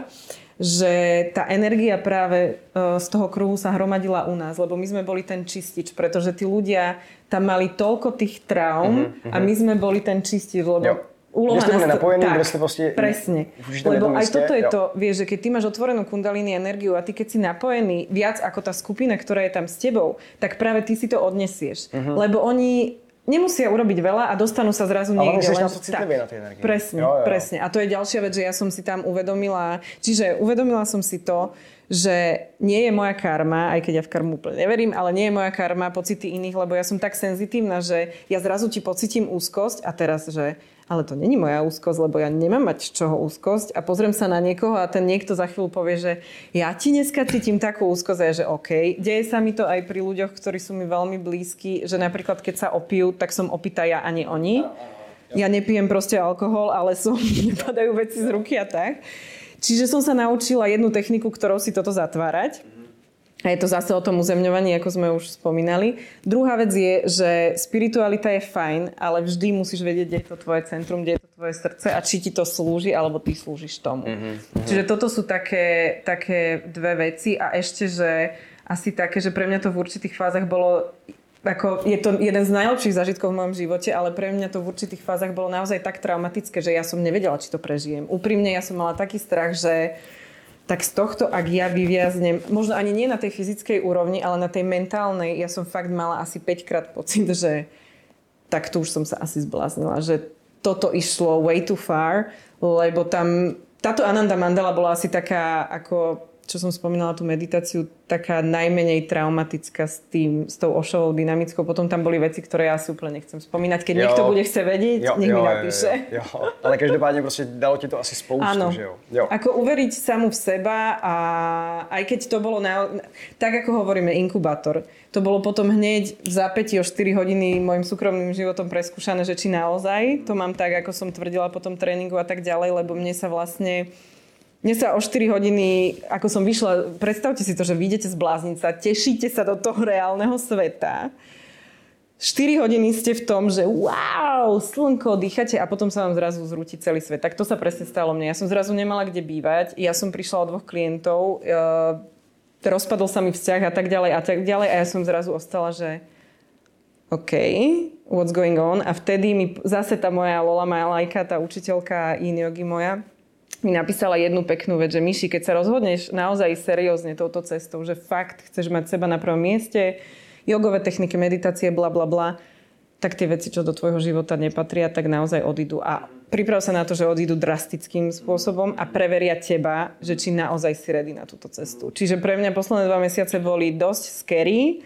že tá energia práve e, z toho kruhu sa hromadila u nás, lebo my sme boli ten čistič, pretože tí ľudia tam mali toľko tých traum uh-huh. a my sme boli ten čistič, lebo jo. Úloha nás... napojení, tak, ste proste... Presne. Lebo aj toto je jo. to, vieš, že keď ty máš otvorenú kundalini energiu a ty keď si napojený viac ako tá skupina, ktorá je tam s tebou, tak práve ty si to odnesieš. Uh-huh. Lebo oni nemusia urobiť veľa a dostanú sa zrazu niekde. Ale len... tak, na tej energii. Presne, jo, jo. presne. A to je ďalšia vec, že ja som si tam uvedomila, čiže uvedomila som si to, že nie je moja karma, aj keď ja v karmu úplne neverím, ale nie je moja karma pocity iných, lebo ja som tak senzitívna, že ja zrazu ti pocitím úzkosť a teraz, že ale to není moja úzkosť, lebo ja nemám mať z čoho úzkosť a pozriem sa na niekoho a ten niekto za chvíľu povie, že ja ti dneska cítim takú úzkosť a že OK. Deje sa mi to aj pri ľuďoch, ktorí sú mi veľmi blízki, že napríklad keď sa opijú, tak som opýta ja a nie oni. Ja nepijem proste alkohol, ale som, nepadajú veci z ruky a tak. Čiže som sa naučila jednu techniku, ktorou si toto zatvárať. A je to zase o tom uzemňovaní, ako sme už spomínali. Druhá vec je, že spiritualita je fajn, ale vždy musíš vedieť, kde je to tvoje centrum, kde je to tvoje srdce a či ti to slúži, alebo ty slúžiš tomu. Mm-hmm. Čiže toto sú také, také dve veci a ešte, že asi také, že pre mňa to v určitých fázach bolo ako je to jeden z najlepších zážitkov v mojom živote, ale pre mňa to v určitých fázach bolo naozaj tak traumatické, že ja som nevedela, či to prežijem. Úprimne ja som mala taký strach, že tak z tohto, ak ja vyviaznem, možno ani nie na tej fyzickej úrovni, ale na tej mentálnej, ja som fakt mala asi 5 krát pocit, že tak tu už som sa asi zbláznila, že toto išlo way too far, lebo tam táto Ananda Mandala bola asi taká ako čo som spomínala tú meditáciu, taká najmenej traumatická s, tým, s tou ošovou dynamickou. Potom tam boli veci, ktoré ja si úplne nechcem spomínať. Keď jo. niekto bude chce vedieť, jo, nech jo, mi napíše. Jo, jo. Ale každopádne proste dalo ti to asi spoustu, ano. že jo? jo. Ako uveriť samu v seba a aj keď to bolo, na, tak ako hovoríme, inkubátor, to bolo potom hneď v zápäti o 4 hodiny môjim súkromným životom preskúšané, že či naozaj to mám tak, ako som tvrdila po tom tréningu a tak ďalej, lebo mne sa vlastne Mne sa o 4 hodiny, ako som vyšla, predstavte si to, že vyjdete z bláznica, tešíte sa do toho reálneho sveta. 4 hodiny ste v tom, že wow, slnko, dýchate a potom sa vám zrazu zrúti celý svet. Tak to sa presne stalo mne. Ja som zrazu nemala kde bývať. Ja som prišla od dvoch klientov, e, rozpadol sa mi vzťah a tak ďalej a tak ďalej a ja som zrazu ostala, že OK, what's going on? A vtedy mi zase tá moja Lola Malajka, tá učiteľka yin yogi moja, mi napísala jednu peknú vec, že Myši, keď sa rozhodneš naozaj seriózne touto cestou, že fakt chceš mať seba na prvom mieste, jogové techniky, meditácie, bla bla bla, tak tie veci, čo do tvojho života nepatria, tak naozaj odídu. A priprav sa na to, že odídu drastickým spôsobom a preveria teba, že či naozaj si ready na túto cestu. Čiže pre mňa posledné dva mesiace boli dosť scary,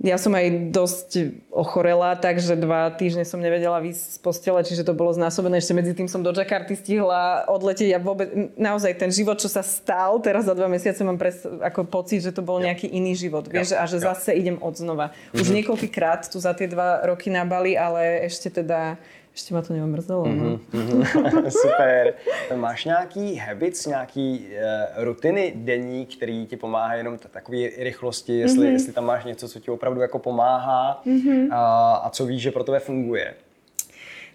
ja som aj dosť ochorela, takže dva týždne som nevedela výsť z postele, čiže to bolo znásobené. Ešte medzi tým som do Jakarty stihla odletieť. Ja vôbec, naozaj ten život, čo sa stal, teraz za dva mesiace mám pres, ako pocit, že to bol nejaký iný život. Vieš, a že zase idem od znova. Už mm-hmm. niekoľkýkrát tu za tie dva roky na Bali, ale ešte teda ešte ma to neomrzelo. Mm-hmm, mm-hmm. Super. Máš nějaký habits, nějaký uh, rutiny denní, který ti pomáhá jenom t- takové rychlosti, jestli, mm-hmm. jestli tam máš něco, co ti opravdu jako pomáhá mm-hmm. a, a co víš, že pro tebe funguje?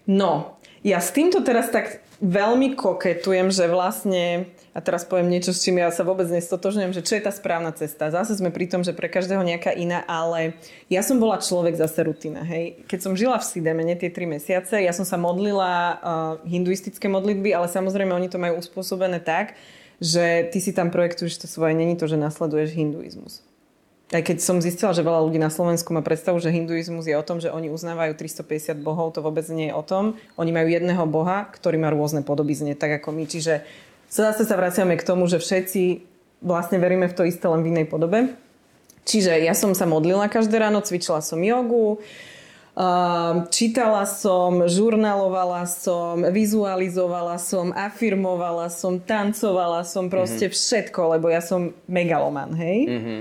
No, ja s týmto teraz tak veľmi koketujem, že vlastne a teraz poviem niečo, s čím ja sa vôbec nestotožňujem, že čo je tá správna cesta. Zase sme pri tom, že pre každého nejaká iná, ale ja som bola človek zase rutina. Hej. Keď som žila v Sidemene tie tri mesiace, ja som sa modlila uh, hinduistické modlitby, ale samozrejme oni to majú uspôsobené tak, že ty si tam projektuješ to svoje, není to, že nasleduješ hinduizmus. Aj keď som zistila, že veľa ľudí na Slovensku má predstavu, že hinduizmus je o tom, že oni uznávajú 350 bohov, to vôbec nie je o tom. Oni majú jedného boha, ktorý má rôzne podobizne, tak ako my. Čiže Zase sa vraciame k tomu, že všetci vlastne veríme v to isté len v inej podobe. Čiže ja som sa modlila každé ráno, cvičila som jogu, čítala som, žurnalovala som, vizualizovala som, afirmovala som, tancovala som, proste mm-hmm. všetko, lebo ja som megaloman, hej? Mm-hmm.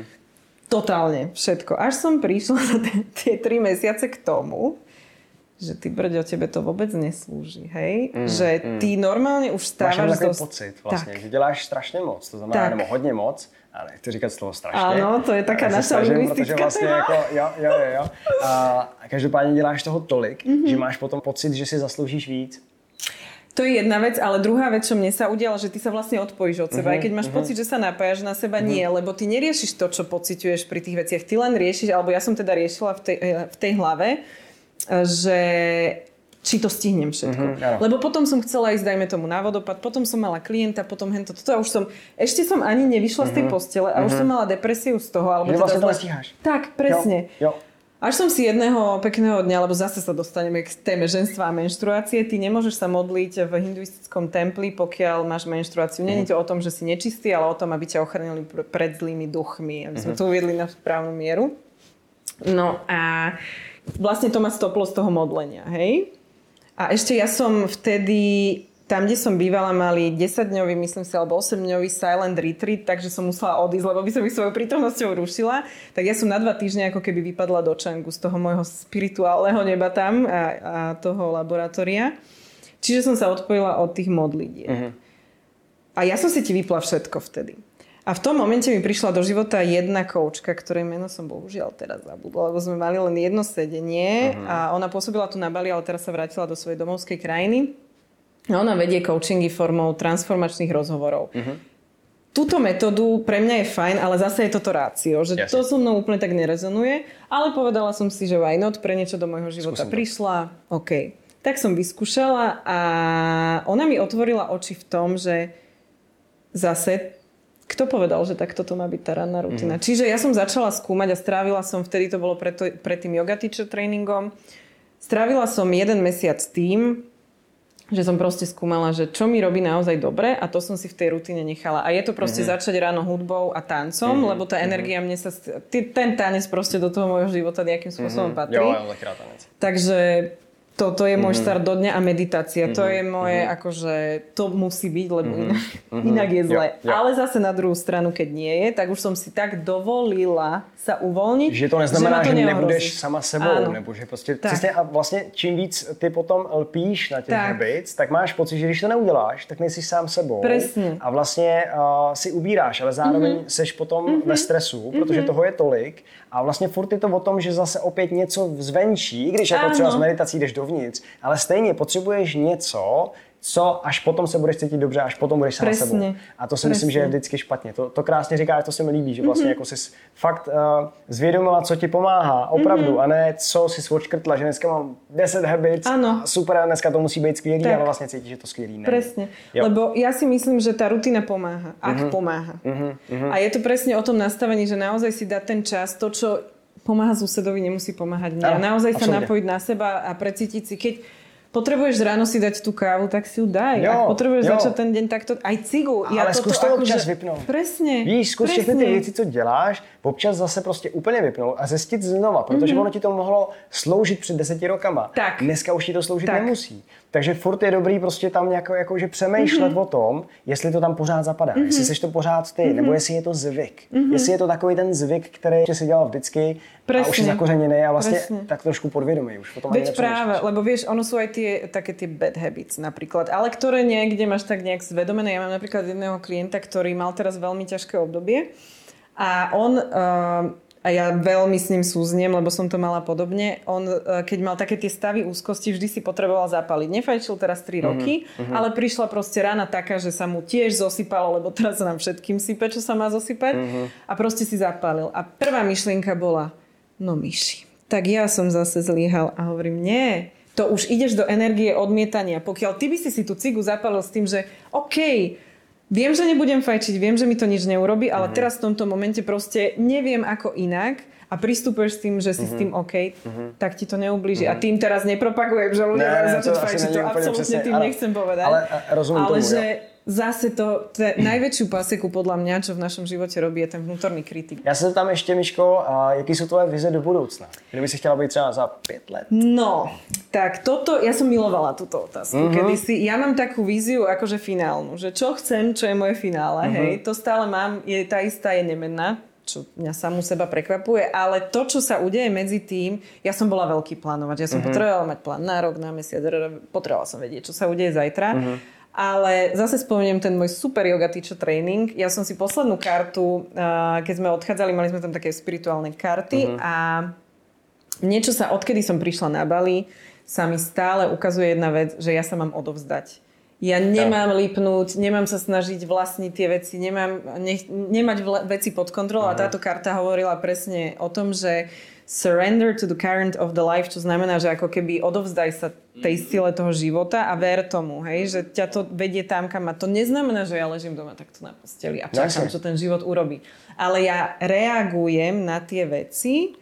Totálne všetko. Až som prišla za tie tri mesiace k tomu, že ty brďo, tebe to vôbec neslúži, hej? Mm, že mm. ty normálne už stávaš... Máš takový dosť... pocit vlastně, tak. že děláš strašně moc, to znamená, tak. nebo hodně moc, ale nechci říkat slovo strašně. Ano, to je taká naša lingvistická vlastně jako, jo, jo, jo, jo. A každopádně děláš toho tolik, mm-hmm. že máš potom pocit, že si zasloužíš víc. To je jedna vec, ale druhá vec, čo mne sa udiala, že ty sa vlastne odpojíš od seba. Uh-huh, Aj keď máš uh-huh. pocit, že sa napájaš na seba, uh-huh. nie, lebo ty neriešiš to, čo pociťuješ pri tých veciach. Ty len riešiš, alebo ja som teda riešila v tej, v tej hlave, že či to stihnem všetko. Mm-hmm, Lebo potom som chcela ísť, dajme tomu, na vodopad, potom som mala klienta, potom hento, toto a už som, ešte som ani nevyšla mm-hmm. z tej mhm. postele a mm-hmm. už mhm. som mala depresiu z toho. Alebo že teda vlastne zle... Tak, presne. Jo, jo. Až som si jedného pekného dňa, lebo zase sa dostaneme k téme ženstva a menštruácie, ty nemôžeš sa modliť v hinduistickom templi, pokiaľ máš menštruáciu. Není mhm. to o tom, že si nečistý, ale o tom, aby ťa ochránili pred zlými duchmi. Aby sme to uviedli na správnu mieru. No a vlastne to ma stoplo z toho modlenia, hej? A ešte ja som vtedy, tam, kde som bývala, mali 10-dňový, myslím si, alebo 8-dňový silent retreat, takže som musela odísť, lebo by som ich svojou prítomnosťou rušila. Tak ja som na dva týždne ako keby vypadla do Čangu z toho môjho spirituálneho neba tam a, a toho laboratória. Čiže som sa odpojila od tých modlitieb. Uh-huh. A ja som si ti vypla všetko vtedy. A v tom momente mi prišla do života jedna koučka, ktorej meno som bohužiaľ teraz zabudla, lebo sme mali len jedno sedenie uh-huh. a ona pôsobila tu na Bali, ale teraz sa vrátila do svojej domovskej krajiny. A ona vedie coachingy formou transformačných rozhovorov. Uh-huh. Túto metódu pre mňa je fajn, ale zase je toto rácio, že Jasne. to so mnou úplne tak nerezonuje, ale povedala som si, že why not, pre niečo do môjho života Skúsim prišla, to. OK. Tak som vyskúšala a ona mi otvorila oči v tom, že zase kto povedal, že takto to má byť tá ranná rutina? Mm-hmm. Čiže ja som začala skúmať a strávila som, vtedy to bolo pred, pred tým yoga teacher tréningom, strávila som jeden mesiac tým, že som proste skúmala, že čo mi robí naozaj dobre a to som si v tej rutine nechala. A je to proste mm-hmm. začať ráno hudbou a tancom, mm-hmm. lebo tá mhm. energia mm-hmm. mne sa... Ten tanec proste do toho môjho života nejakým spôsobom mm-hmm. patrí. Jo, jo, tanec. Takže toto je môj start do dňa a meditácia. To Mhm. je moje, akože to musí byť, lebo inak, inak je zle. Jo, jo. Ale zase na druhú stranu, keď nie je, tak už som si tak dovolila sa uvoľniť, Že to neznamená, že, to že nebudeš sama sebou, Áno. nebo že Tak. přesně a vlastně čím víc ty potom lpíš na těch Tak. habits, tak máš pocit, že když to neuděláš, tak nejsi sám sebou. Presne. A vlastně uh, si ubíráš, ale zároveň Mhm. mm-hmm. seš potom ve stresu, protože toho je tolik a vlastně furt je to o tom, že zase opět něco zvenčí, i když jako Áno. třeba s meditací jdeš dovnitř, ale stejně potřebuješ něco, co až potom se budeš cítit dobře, až potom budeš Presne. sebou. A to si myslím, že je Presne. vždycky špatně. To, to krásně říkáš, to se mi líbí, že Mhm. vlastně jako jsi fakt uh, zvědomila, co ti pomáhá, opravdu, Mhm. a ne co si odškrtla, že dneska mám 10 habits Áno. a super, a dneska to musí být skvělý, Tak. ale vlastně cítíš, že to skvělý není. Presne. Jo. Lebo ja si myslím, že tá rutina pomáha. Ak Mhm. pomáha. A je to presne o tom nastavení, že naozaj si dať ten čas, to, čo pomáha susedovi, nemusí pomáhať mne. A naozaj sa absolútne. napojiť na seba a precítiť si, keď potrebuješ ráno si dať tú kávu, tak si ju daj. Jo, Ak potrebuješ jo. začať ten deň takto, aj cigu. Ale zkus to akože- občas vypnout. Presne. Víš, zkus všechny ty věci, co děláš, občas zase prostě úplně vypnout a zjistit znova, protože mm-hmm. ono ti to mohlo sloužit před deseti rokama. Tak. Dneska už ti to sloužit Tak. nemusí. Takže furt je dobrý prostě tam jako, jako že přemýšlet Mhm. mm-hmm. o tom, jestli to tam pořád zapadá, mm-hmm. jestli jsi to pořád ty, mm-hmm. Mhm. nebo jestli je to zvyk. Mm-hmm. Jestli je to takový ten zvyk, který si dělal vždycky a už Presne. je zakořeněný a vlastně Presne. tak trošku podvědomý už. O tom ani Veď práve, lebo vieš, ono sú aj tie také tie bad habits napríklad, ale ktoré niekde máš tak nejak zvedomené. Ja mám napríklad jedného klienta, ktorý mal teraz veľmi ťažké obdobie a on, uh, a ja veľmi s ním súznem, lebo som to mala podobne, on uh, keď mal také tie stavy úzkosti, vždy si potreboval zapaliť. Nefajčil teraz 3 roky, ale prišla proste rána taká, že sa mu tiež zosypalo, lebo teraz sa nám všetkým sype, čo sa má zosypať a proste si zapálil. A prvá myšlienka bola, no myši, tak ja som zase zlyhal a hovorím, nie, to už ideš do energie odmietania. Pokiaľ ty by si si tú cigu zapalil s tým, že OK, viem, že nebudem fajčiť, viem, že mi to nič neurobi, ale teraz v tomto momente proste neviem ako inak a pristupuješ s tým, že si s tým OK, tak ti to neublíži. A tým teraz nepropagujem, že ľudia Ne, ne, začať fajčiť. To absolútne tým áno. nechcem povedať. Ale, rozumiem ale tomu, že jo. Zase to, to najväčšiu paseku podľa mňa, čo v našom živote robí, je ten vnútorný kritik. Já se tam ještě, Miško, a jaký jsou tvoje vize do budoucna? Kdyby si chtěla být třeba za pět let? No, tak toto, ja som milovala túto otázku Mhm. uh-huh. kedysi. Ja mám takú víziu akože finálnu, že čo chcem, čo je moje finále, Mhm. uh-huh. hej, to stále mám, je tá istá, je nemenná, čo mňa samú seba prekvapuje, ale to, čo sa udeje medzi tým, ja som bola veľký plánovať, ja som Mhm. uh-huh. potrebovala mať plán na rok, na mesiac, potrebovala som vedieť, čo sa udeje zajtra. Mhm. Ale zase spomeniem ten môj super yoga teacher training. Ja som si poslednú kartu, uh, keď sme odchádzali, mali sme tam také spirituálne karty uh-huh. a niečo sa, odkedy som prišla na Bali, sa mi stále ukazuje jedna vec, že ja sa mám odovzdať. Ja nemám lipnúť, nemám sa snažiť vlastniť tie veci, nemám nech, nemať vle, veci pod kontrolou. A táto karta hovorila presne o tom, že surrender to the current of the life, čo znamená, že ako keby odovzdaj sa tej sile toho života a ver tomu, hej, že ťa to vedie tam, kam má. To neznamená, že ja ležím doma takto na posteli a čakám, čo ten život urobí. Ale ja reagujem na tie veci,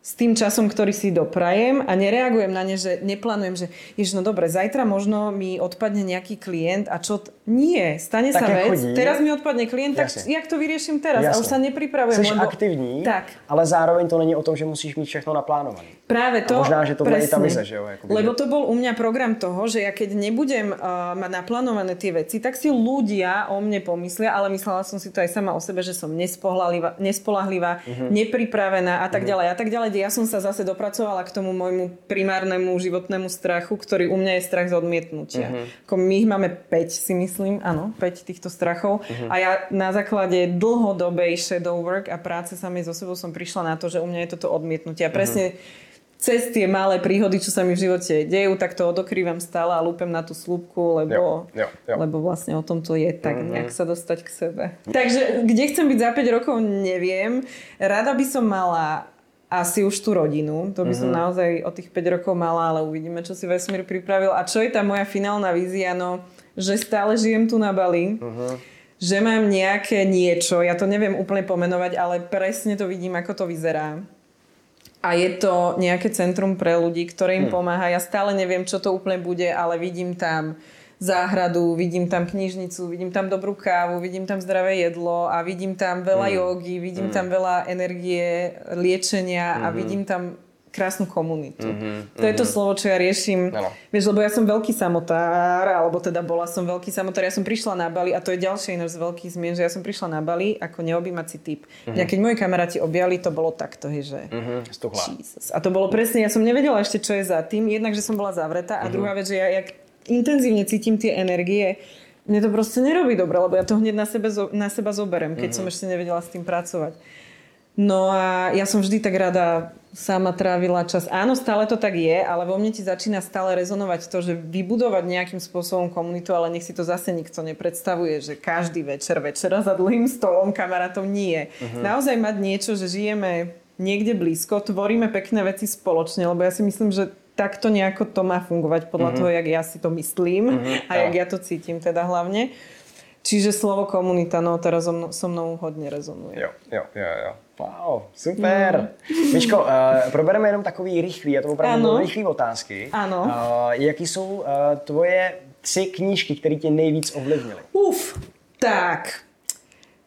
s tým časom, ktorý si doprajem a nereagujem na ne, že neplánujem, že jež, no dobre, zajtra možno mi odpadne nejaký klient a čo... T- Nie, stane Tak sa vec, chodí. teraz mi odpadne klient, tak Jasne. jak to vyrieším teraz? A už Jasne. sa nepripravujem. Jsi lebo... aktivní, Tak. ale zároveň to není o tom, že musíš mít všechno naplánované. Práve to, A možná, že tá presne. vize, že jo, Lebo to bol u mňa program toho, že ja keď nebudem uh, mať naplánované tie veci, tak si ľudia o mne pomyslia, ale myslela som si to aj sama o sebe, že som nespolahlivá, nespolahlivá Mhm. nepripravená a tak ďalej a tak ďalej. Ja som sa zase dopracovala k tomu môjmu primárnemu životnému strachu, ktorý u mňa je strach z odmietnutia. Mhm. Ako my ich máme 5, si myslím, áno, 5 týchto strachov Mhm. a ja na základe dlhodobej shadow work a práce samej so sebou som prišla na to, že u mňa je toto odmietnutie. A presne cez tie malé príhody, čo sa mi v živote dejú, tak to odokrývam stále a lúpem na tú slúbku, lebo, Jo, jo, jo. lebo vlastne o tom to je, tak nejak sa dostať k sebe. Takže kde chcem byť za 5 rokov, neviem. Rada by som mala asi už tú rodinu. To by som naozaj o tých 5 rokov mala, ale uvidíme, čo si vesmír pripravil. A čo je tá moja finálna vízia? No, že stále žijem tu na Bali. Že mám nejaké niečo, ja to neviem úplne pomenovať, ale presne to vidím, ako to vyzerá. A je to nejaké centrum pre ľudí, ktoré im pomáha. Ja stále neviem, čo to úplne bude, ale vidím tam záhradu, vidím tam knižnicu, vidím tam dobrú kávu, vidím tam zdravé jedlo a vidím tam veľa jogy, vidím tam veľa energie, liečenia a vidím tam krásnu komunitu. Mm-hmm, to je to slovo, čo ja riešim. Áno. Vieš, lebo ja som veľký samotár, alebo teda bola som veľký samotár. Ja som prišla na Bali a to je ďalšie ináč z veľkých zmien, že ja som prišla na Bali ako neobjímací typ. Mm-hmm. Mňa keď moji kamaráti objali, to bolo takto, hej, že... Mhm. Jesus. A to bolo presne, ja som nevedela ešte, čo je za tým. Jednak, že som bola zavretá a Mhm. druhá vec, že ja jak intenzívne cítim tie energie, mne to proste nerobí dobre, lebo ja to hneď na, sebe, na seba zoberem, keď Mhm. som ešte nevedela s tým pracovať. No a ja som vždy tak rada sama trávila čas. Áno, stále to tak je, ale vo mne ti začína stále rezonovať to, že vybudovať nejakým spôsobom komunitu, ale nech si to zase nikto nepredstavuje, že každý večer, večera za dlhým stolom kamarátov nie. Uh-huh. Naozaj mať niečo, že žijeme niekde blízko, tvoríme pekné veci spoločne, lebo ja si myslím, že takto nejako to má fungovať podľa uh-huh. toho, jak ja si to myslím uh-huh. a jak ja to cítim teda hlavne. Čiže slovo komunita, no teraz so mnou, so mnou hodne rezonuje. Jo, jo, jo, jo. Wow, super. No. Miško, uh, probereme jenom takový rychlý, a to opravdu rychlý otázky. Ano. Uh, jaký jsou uh, tvoje tři knížky, které tě nejvíc ovlivnily? Uf, tak.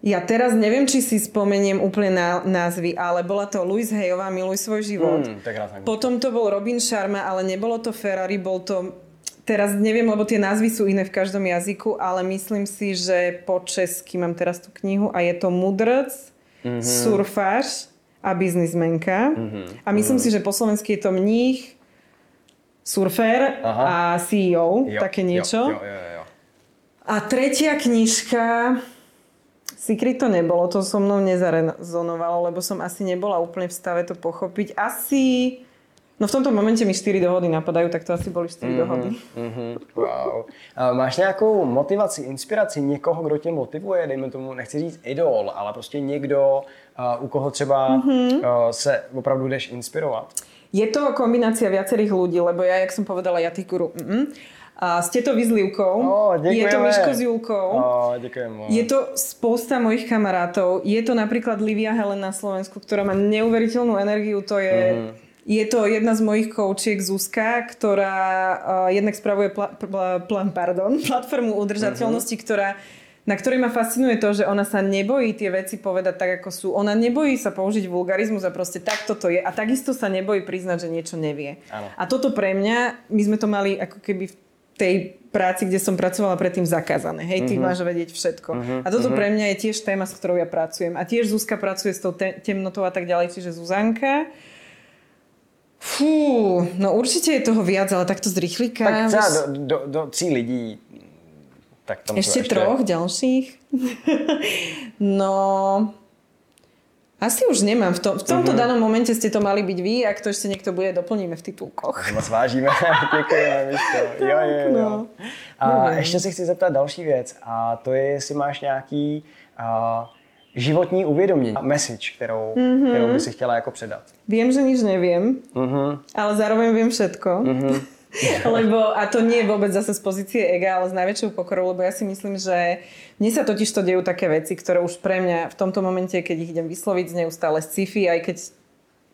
Ja teraz neviem, či si spomeniem úplne na, názvy, ale bola to Louise Hayová, Miluj svoj život. Krásná knižka. Potom to bol Robin Sharma, ale nebolo to Ferrari, bol to... Teraz neviem, lebo tie názvy sú iné v každom jazyku, ale myslím si, že po česky mám teraz tú knihu a je to Mudrc, mm-hmm. surfář a biznismenka. Mm-hmm. A myslím mm-hmm. si, že po slovensky je to mních, surfér Aha. a CEO, Jo, také niečo. Jo, jo, jo, jo. A tretia knižka... Secret to nebolo, to so mnou nezarezonovalo, lebo som asi nebola úplne v stave to pochopiť. Asi... No v tomto momente mi 4 dohody napadajú, tak to asi boli 4 mm-hmm. dohody. Mhm, wow. Uh, máš nějakou motivaci, inspiraci někoho, kdo tě motivuje, dejme tomu, nechci říct idol, ale prostě někdo, u koho třeba mm-hmm. se opravdu jdeš inspirovat? Je to kombinácia viacerých ľudí, lebo ja, jak som povedala, ja tých guru... Mm-mm. A ste to vy s Livkou, Ó, je to. Miško s Julkou. Oh, moc. Je to spousta mojich kamarátov. Je to napríklad Livia Helen na Slovensku, ktorá má neuveriteľnú energiu. To je, mm-hmm. je to jedna z mojich koučiek Zuzka, ktorá uh, jednak spravuje pla, pla, pla, pardon, platformu udržateľnosti, mm-hmm. ktorá na ktorej ma fascinuje to, že ona sa nebojí tie veci povedať tak, ako sú. Ona nebojí sa použiť vulgarizmus a proste takto to je. A takisto sa nebojí priznať, že niečo nevie. Áno. A toto pre mňa, my sme to mali ako keby v tej práci, kde som pracovala predtým zakázané. Hej, ty uh-huh. máš vedieť všetko. Uh-huh. A toto uh-huh. pre mňa je tiež téma, s ktorou ja pracujem. A tiež Zuzka pracuje s tou te- temnotou a tak ďalej, čiže Zuzanka. Fú, no určite je toho viac, ale takto z rýchlika. Tak třeba do, do, do tří lidí. Tak tam Ešte troch ďalších? no... Asi už nemám. V, tom, v tomto Mhm. danom momente ste to mali byť vy. Ak to ešte niekto bude, doplníme v titulkoch. Moc vážíme, děkujeme, Miško. Jo, jo, jo. no. A ještě se chci zeptat další věc a to je, jestli máš nějaký a, životní uvědomění, message, kterou, Mhm. mm-hmm. kterou by si chtěla jako předat. Viem, že nič neviem, Mm-hmm. ale zároveň viem všetko. Mm-hmm. lebo, a to nie je vôbec zase z pozície ega, ale s najväčšou pokorou, lebo ja si myslím, že mne sa totiž to dejú také veci, ktoré už pre mňa v tomto momente, keď ich idem vysloviť neustále sci-fi, aj keď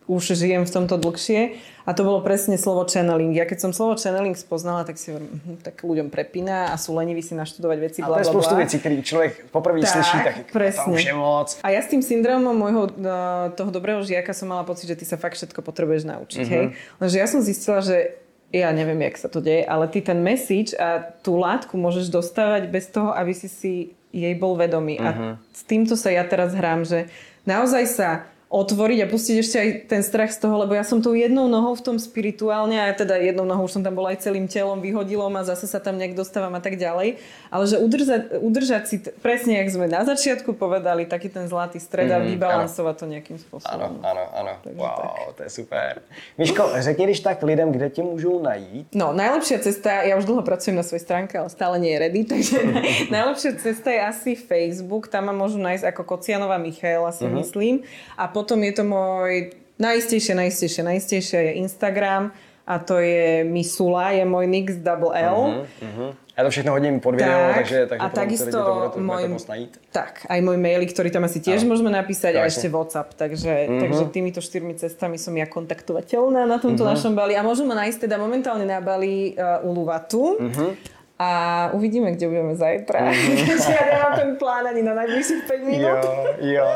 už žijem v tomto dlhšie. A to bolo presne slovo channeling. Ja keď som slovo channeling spoznala, tak si hovorím, mhm, tak ľuďom prepína a sú leniví si naštudovať veci, A bla, to je spoustu bla. věcí, které člověk poprvé Tak, slyší, tak presne. to už je moc. A ja s tým syndromom môjho uh, toho dobrého žiaka som mala pocit, že ty sa fakt všetko potrebuješ naučiť. Mhm. Mm-hmm. Hej? Lenže ja som zistila, že ja neviem, jak sa to deje, ale ty ten message a tú látku môžeš dostávať bez toho, aby si si jej bol vedomý. Mhm. Mm-hmm. A s týmto sa ja teraz hrám, že naozaj sa otvoriť a pustiť ešte aj ten strach z toho, lebo ja som tou jednou nohou v tom spirituálne a teda jednou nohou už som tam bola aj celým telom, vyhodilo ma, zase sa tam nejak dostávam a tak ďalej. Ale že udržať, udržať si, t- presne jak sme na začiatku povedali, taký ten zlatý stred a Mhm, vybalansovať to nejakým spôsobom. ano, ano. Takže Wow, to je super. Miško, řekni když tak lidem, kde tě můžou najít. No, najlepšia cesta, ja už dlho pracujem na svojej stránke, ale stále nie je ready, takže najlepšia cesta je asi Facebook, tam ma môžu nájsť ako Kocianová Michaela, si uh-huh. myslím. A potom je to môj najistejšie, najistejšie, najistejšie je Instagram a to je Misula, je môj Nix double L. Uh-huh. Uh-huh. Já to všechno hodím pod video, Tak, takže, takže a potom takisto to môj, najít. tak, aj môj maily, ktorý tam asi tiež Áno. môžeme napísať a Krásne. ešte WhatsApp, takže, takže týmito štyrmi cestami som ja kontaktovateľná na tomto našom Bali a môžu ma nájsť teda momentálne na Bali uh, u Luvatu a uvidíme, kde budeme zajtra. Takže ja nemám ten plán ani na najbližších 5 minút. Jo, jo.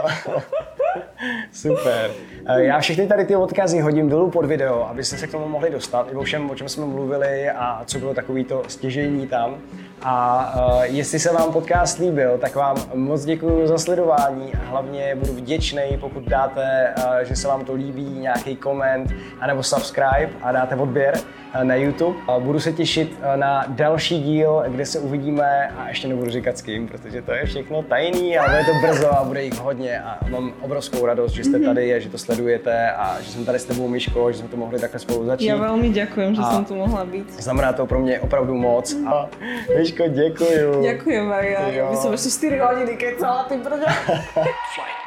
Super. Eh, Já všechny tady ty odkazy hodím dolů pod video, abyste se k tomu mohli dostat, i o všem, o čem jsme mluvili a co bylo takový to stěžení tam. A uh, jestli se vám podcast líbil, tak vám moc děkuji za sledování a hlavně budu vděčný, pokud dáte, uh, že se vám to líbí, nějaký koment, anebo subscribe a dáte odběr uh, na YouTube. Uh, budu se těšit uh, na další díl, kde se uvidíme a ještě nebudu říkat s kým, protože to je všechno tajný, ale bude to brzo a bude jich hodně a mám obrovskou radost, že jste tady a že to sledujete a že jsem tady s tebou, Myško, že jsme to mohli takhle spolu začít. Ja veľmi ďakujem, že A- som tu mohla byť. Znamená to pro mě opravdu moc. A Myško, děkuju. Ďakujem, Maria. Ja by som ešte 4 hodiny kecala, brďa. Flight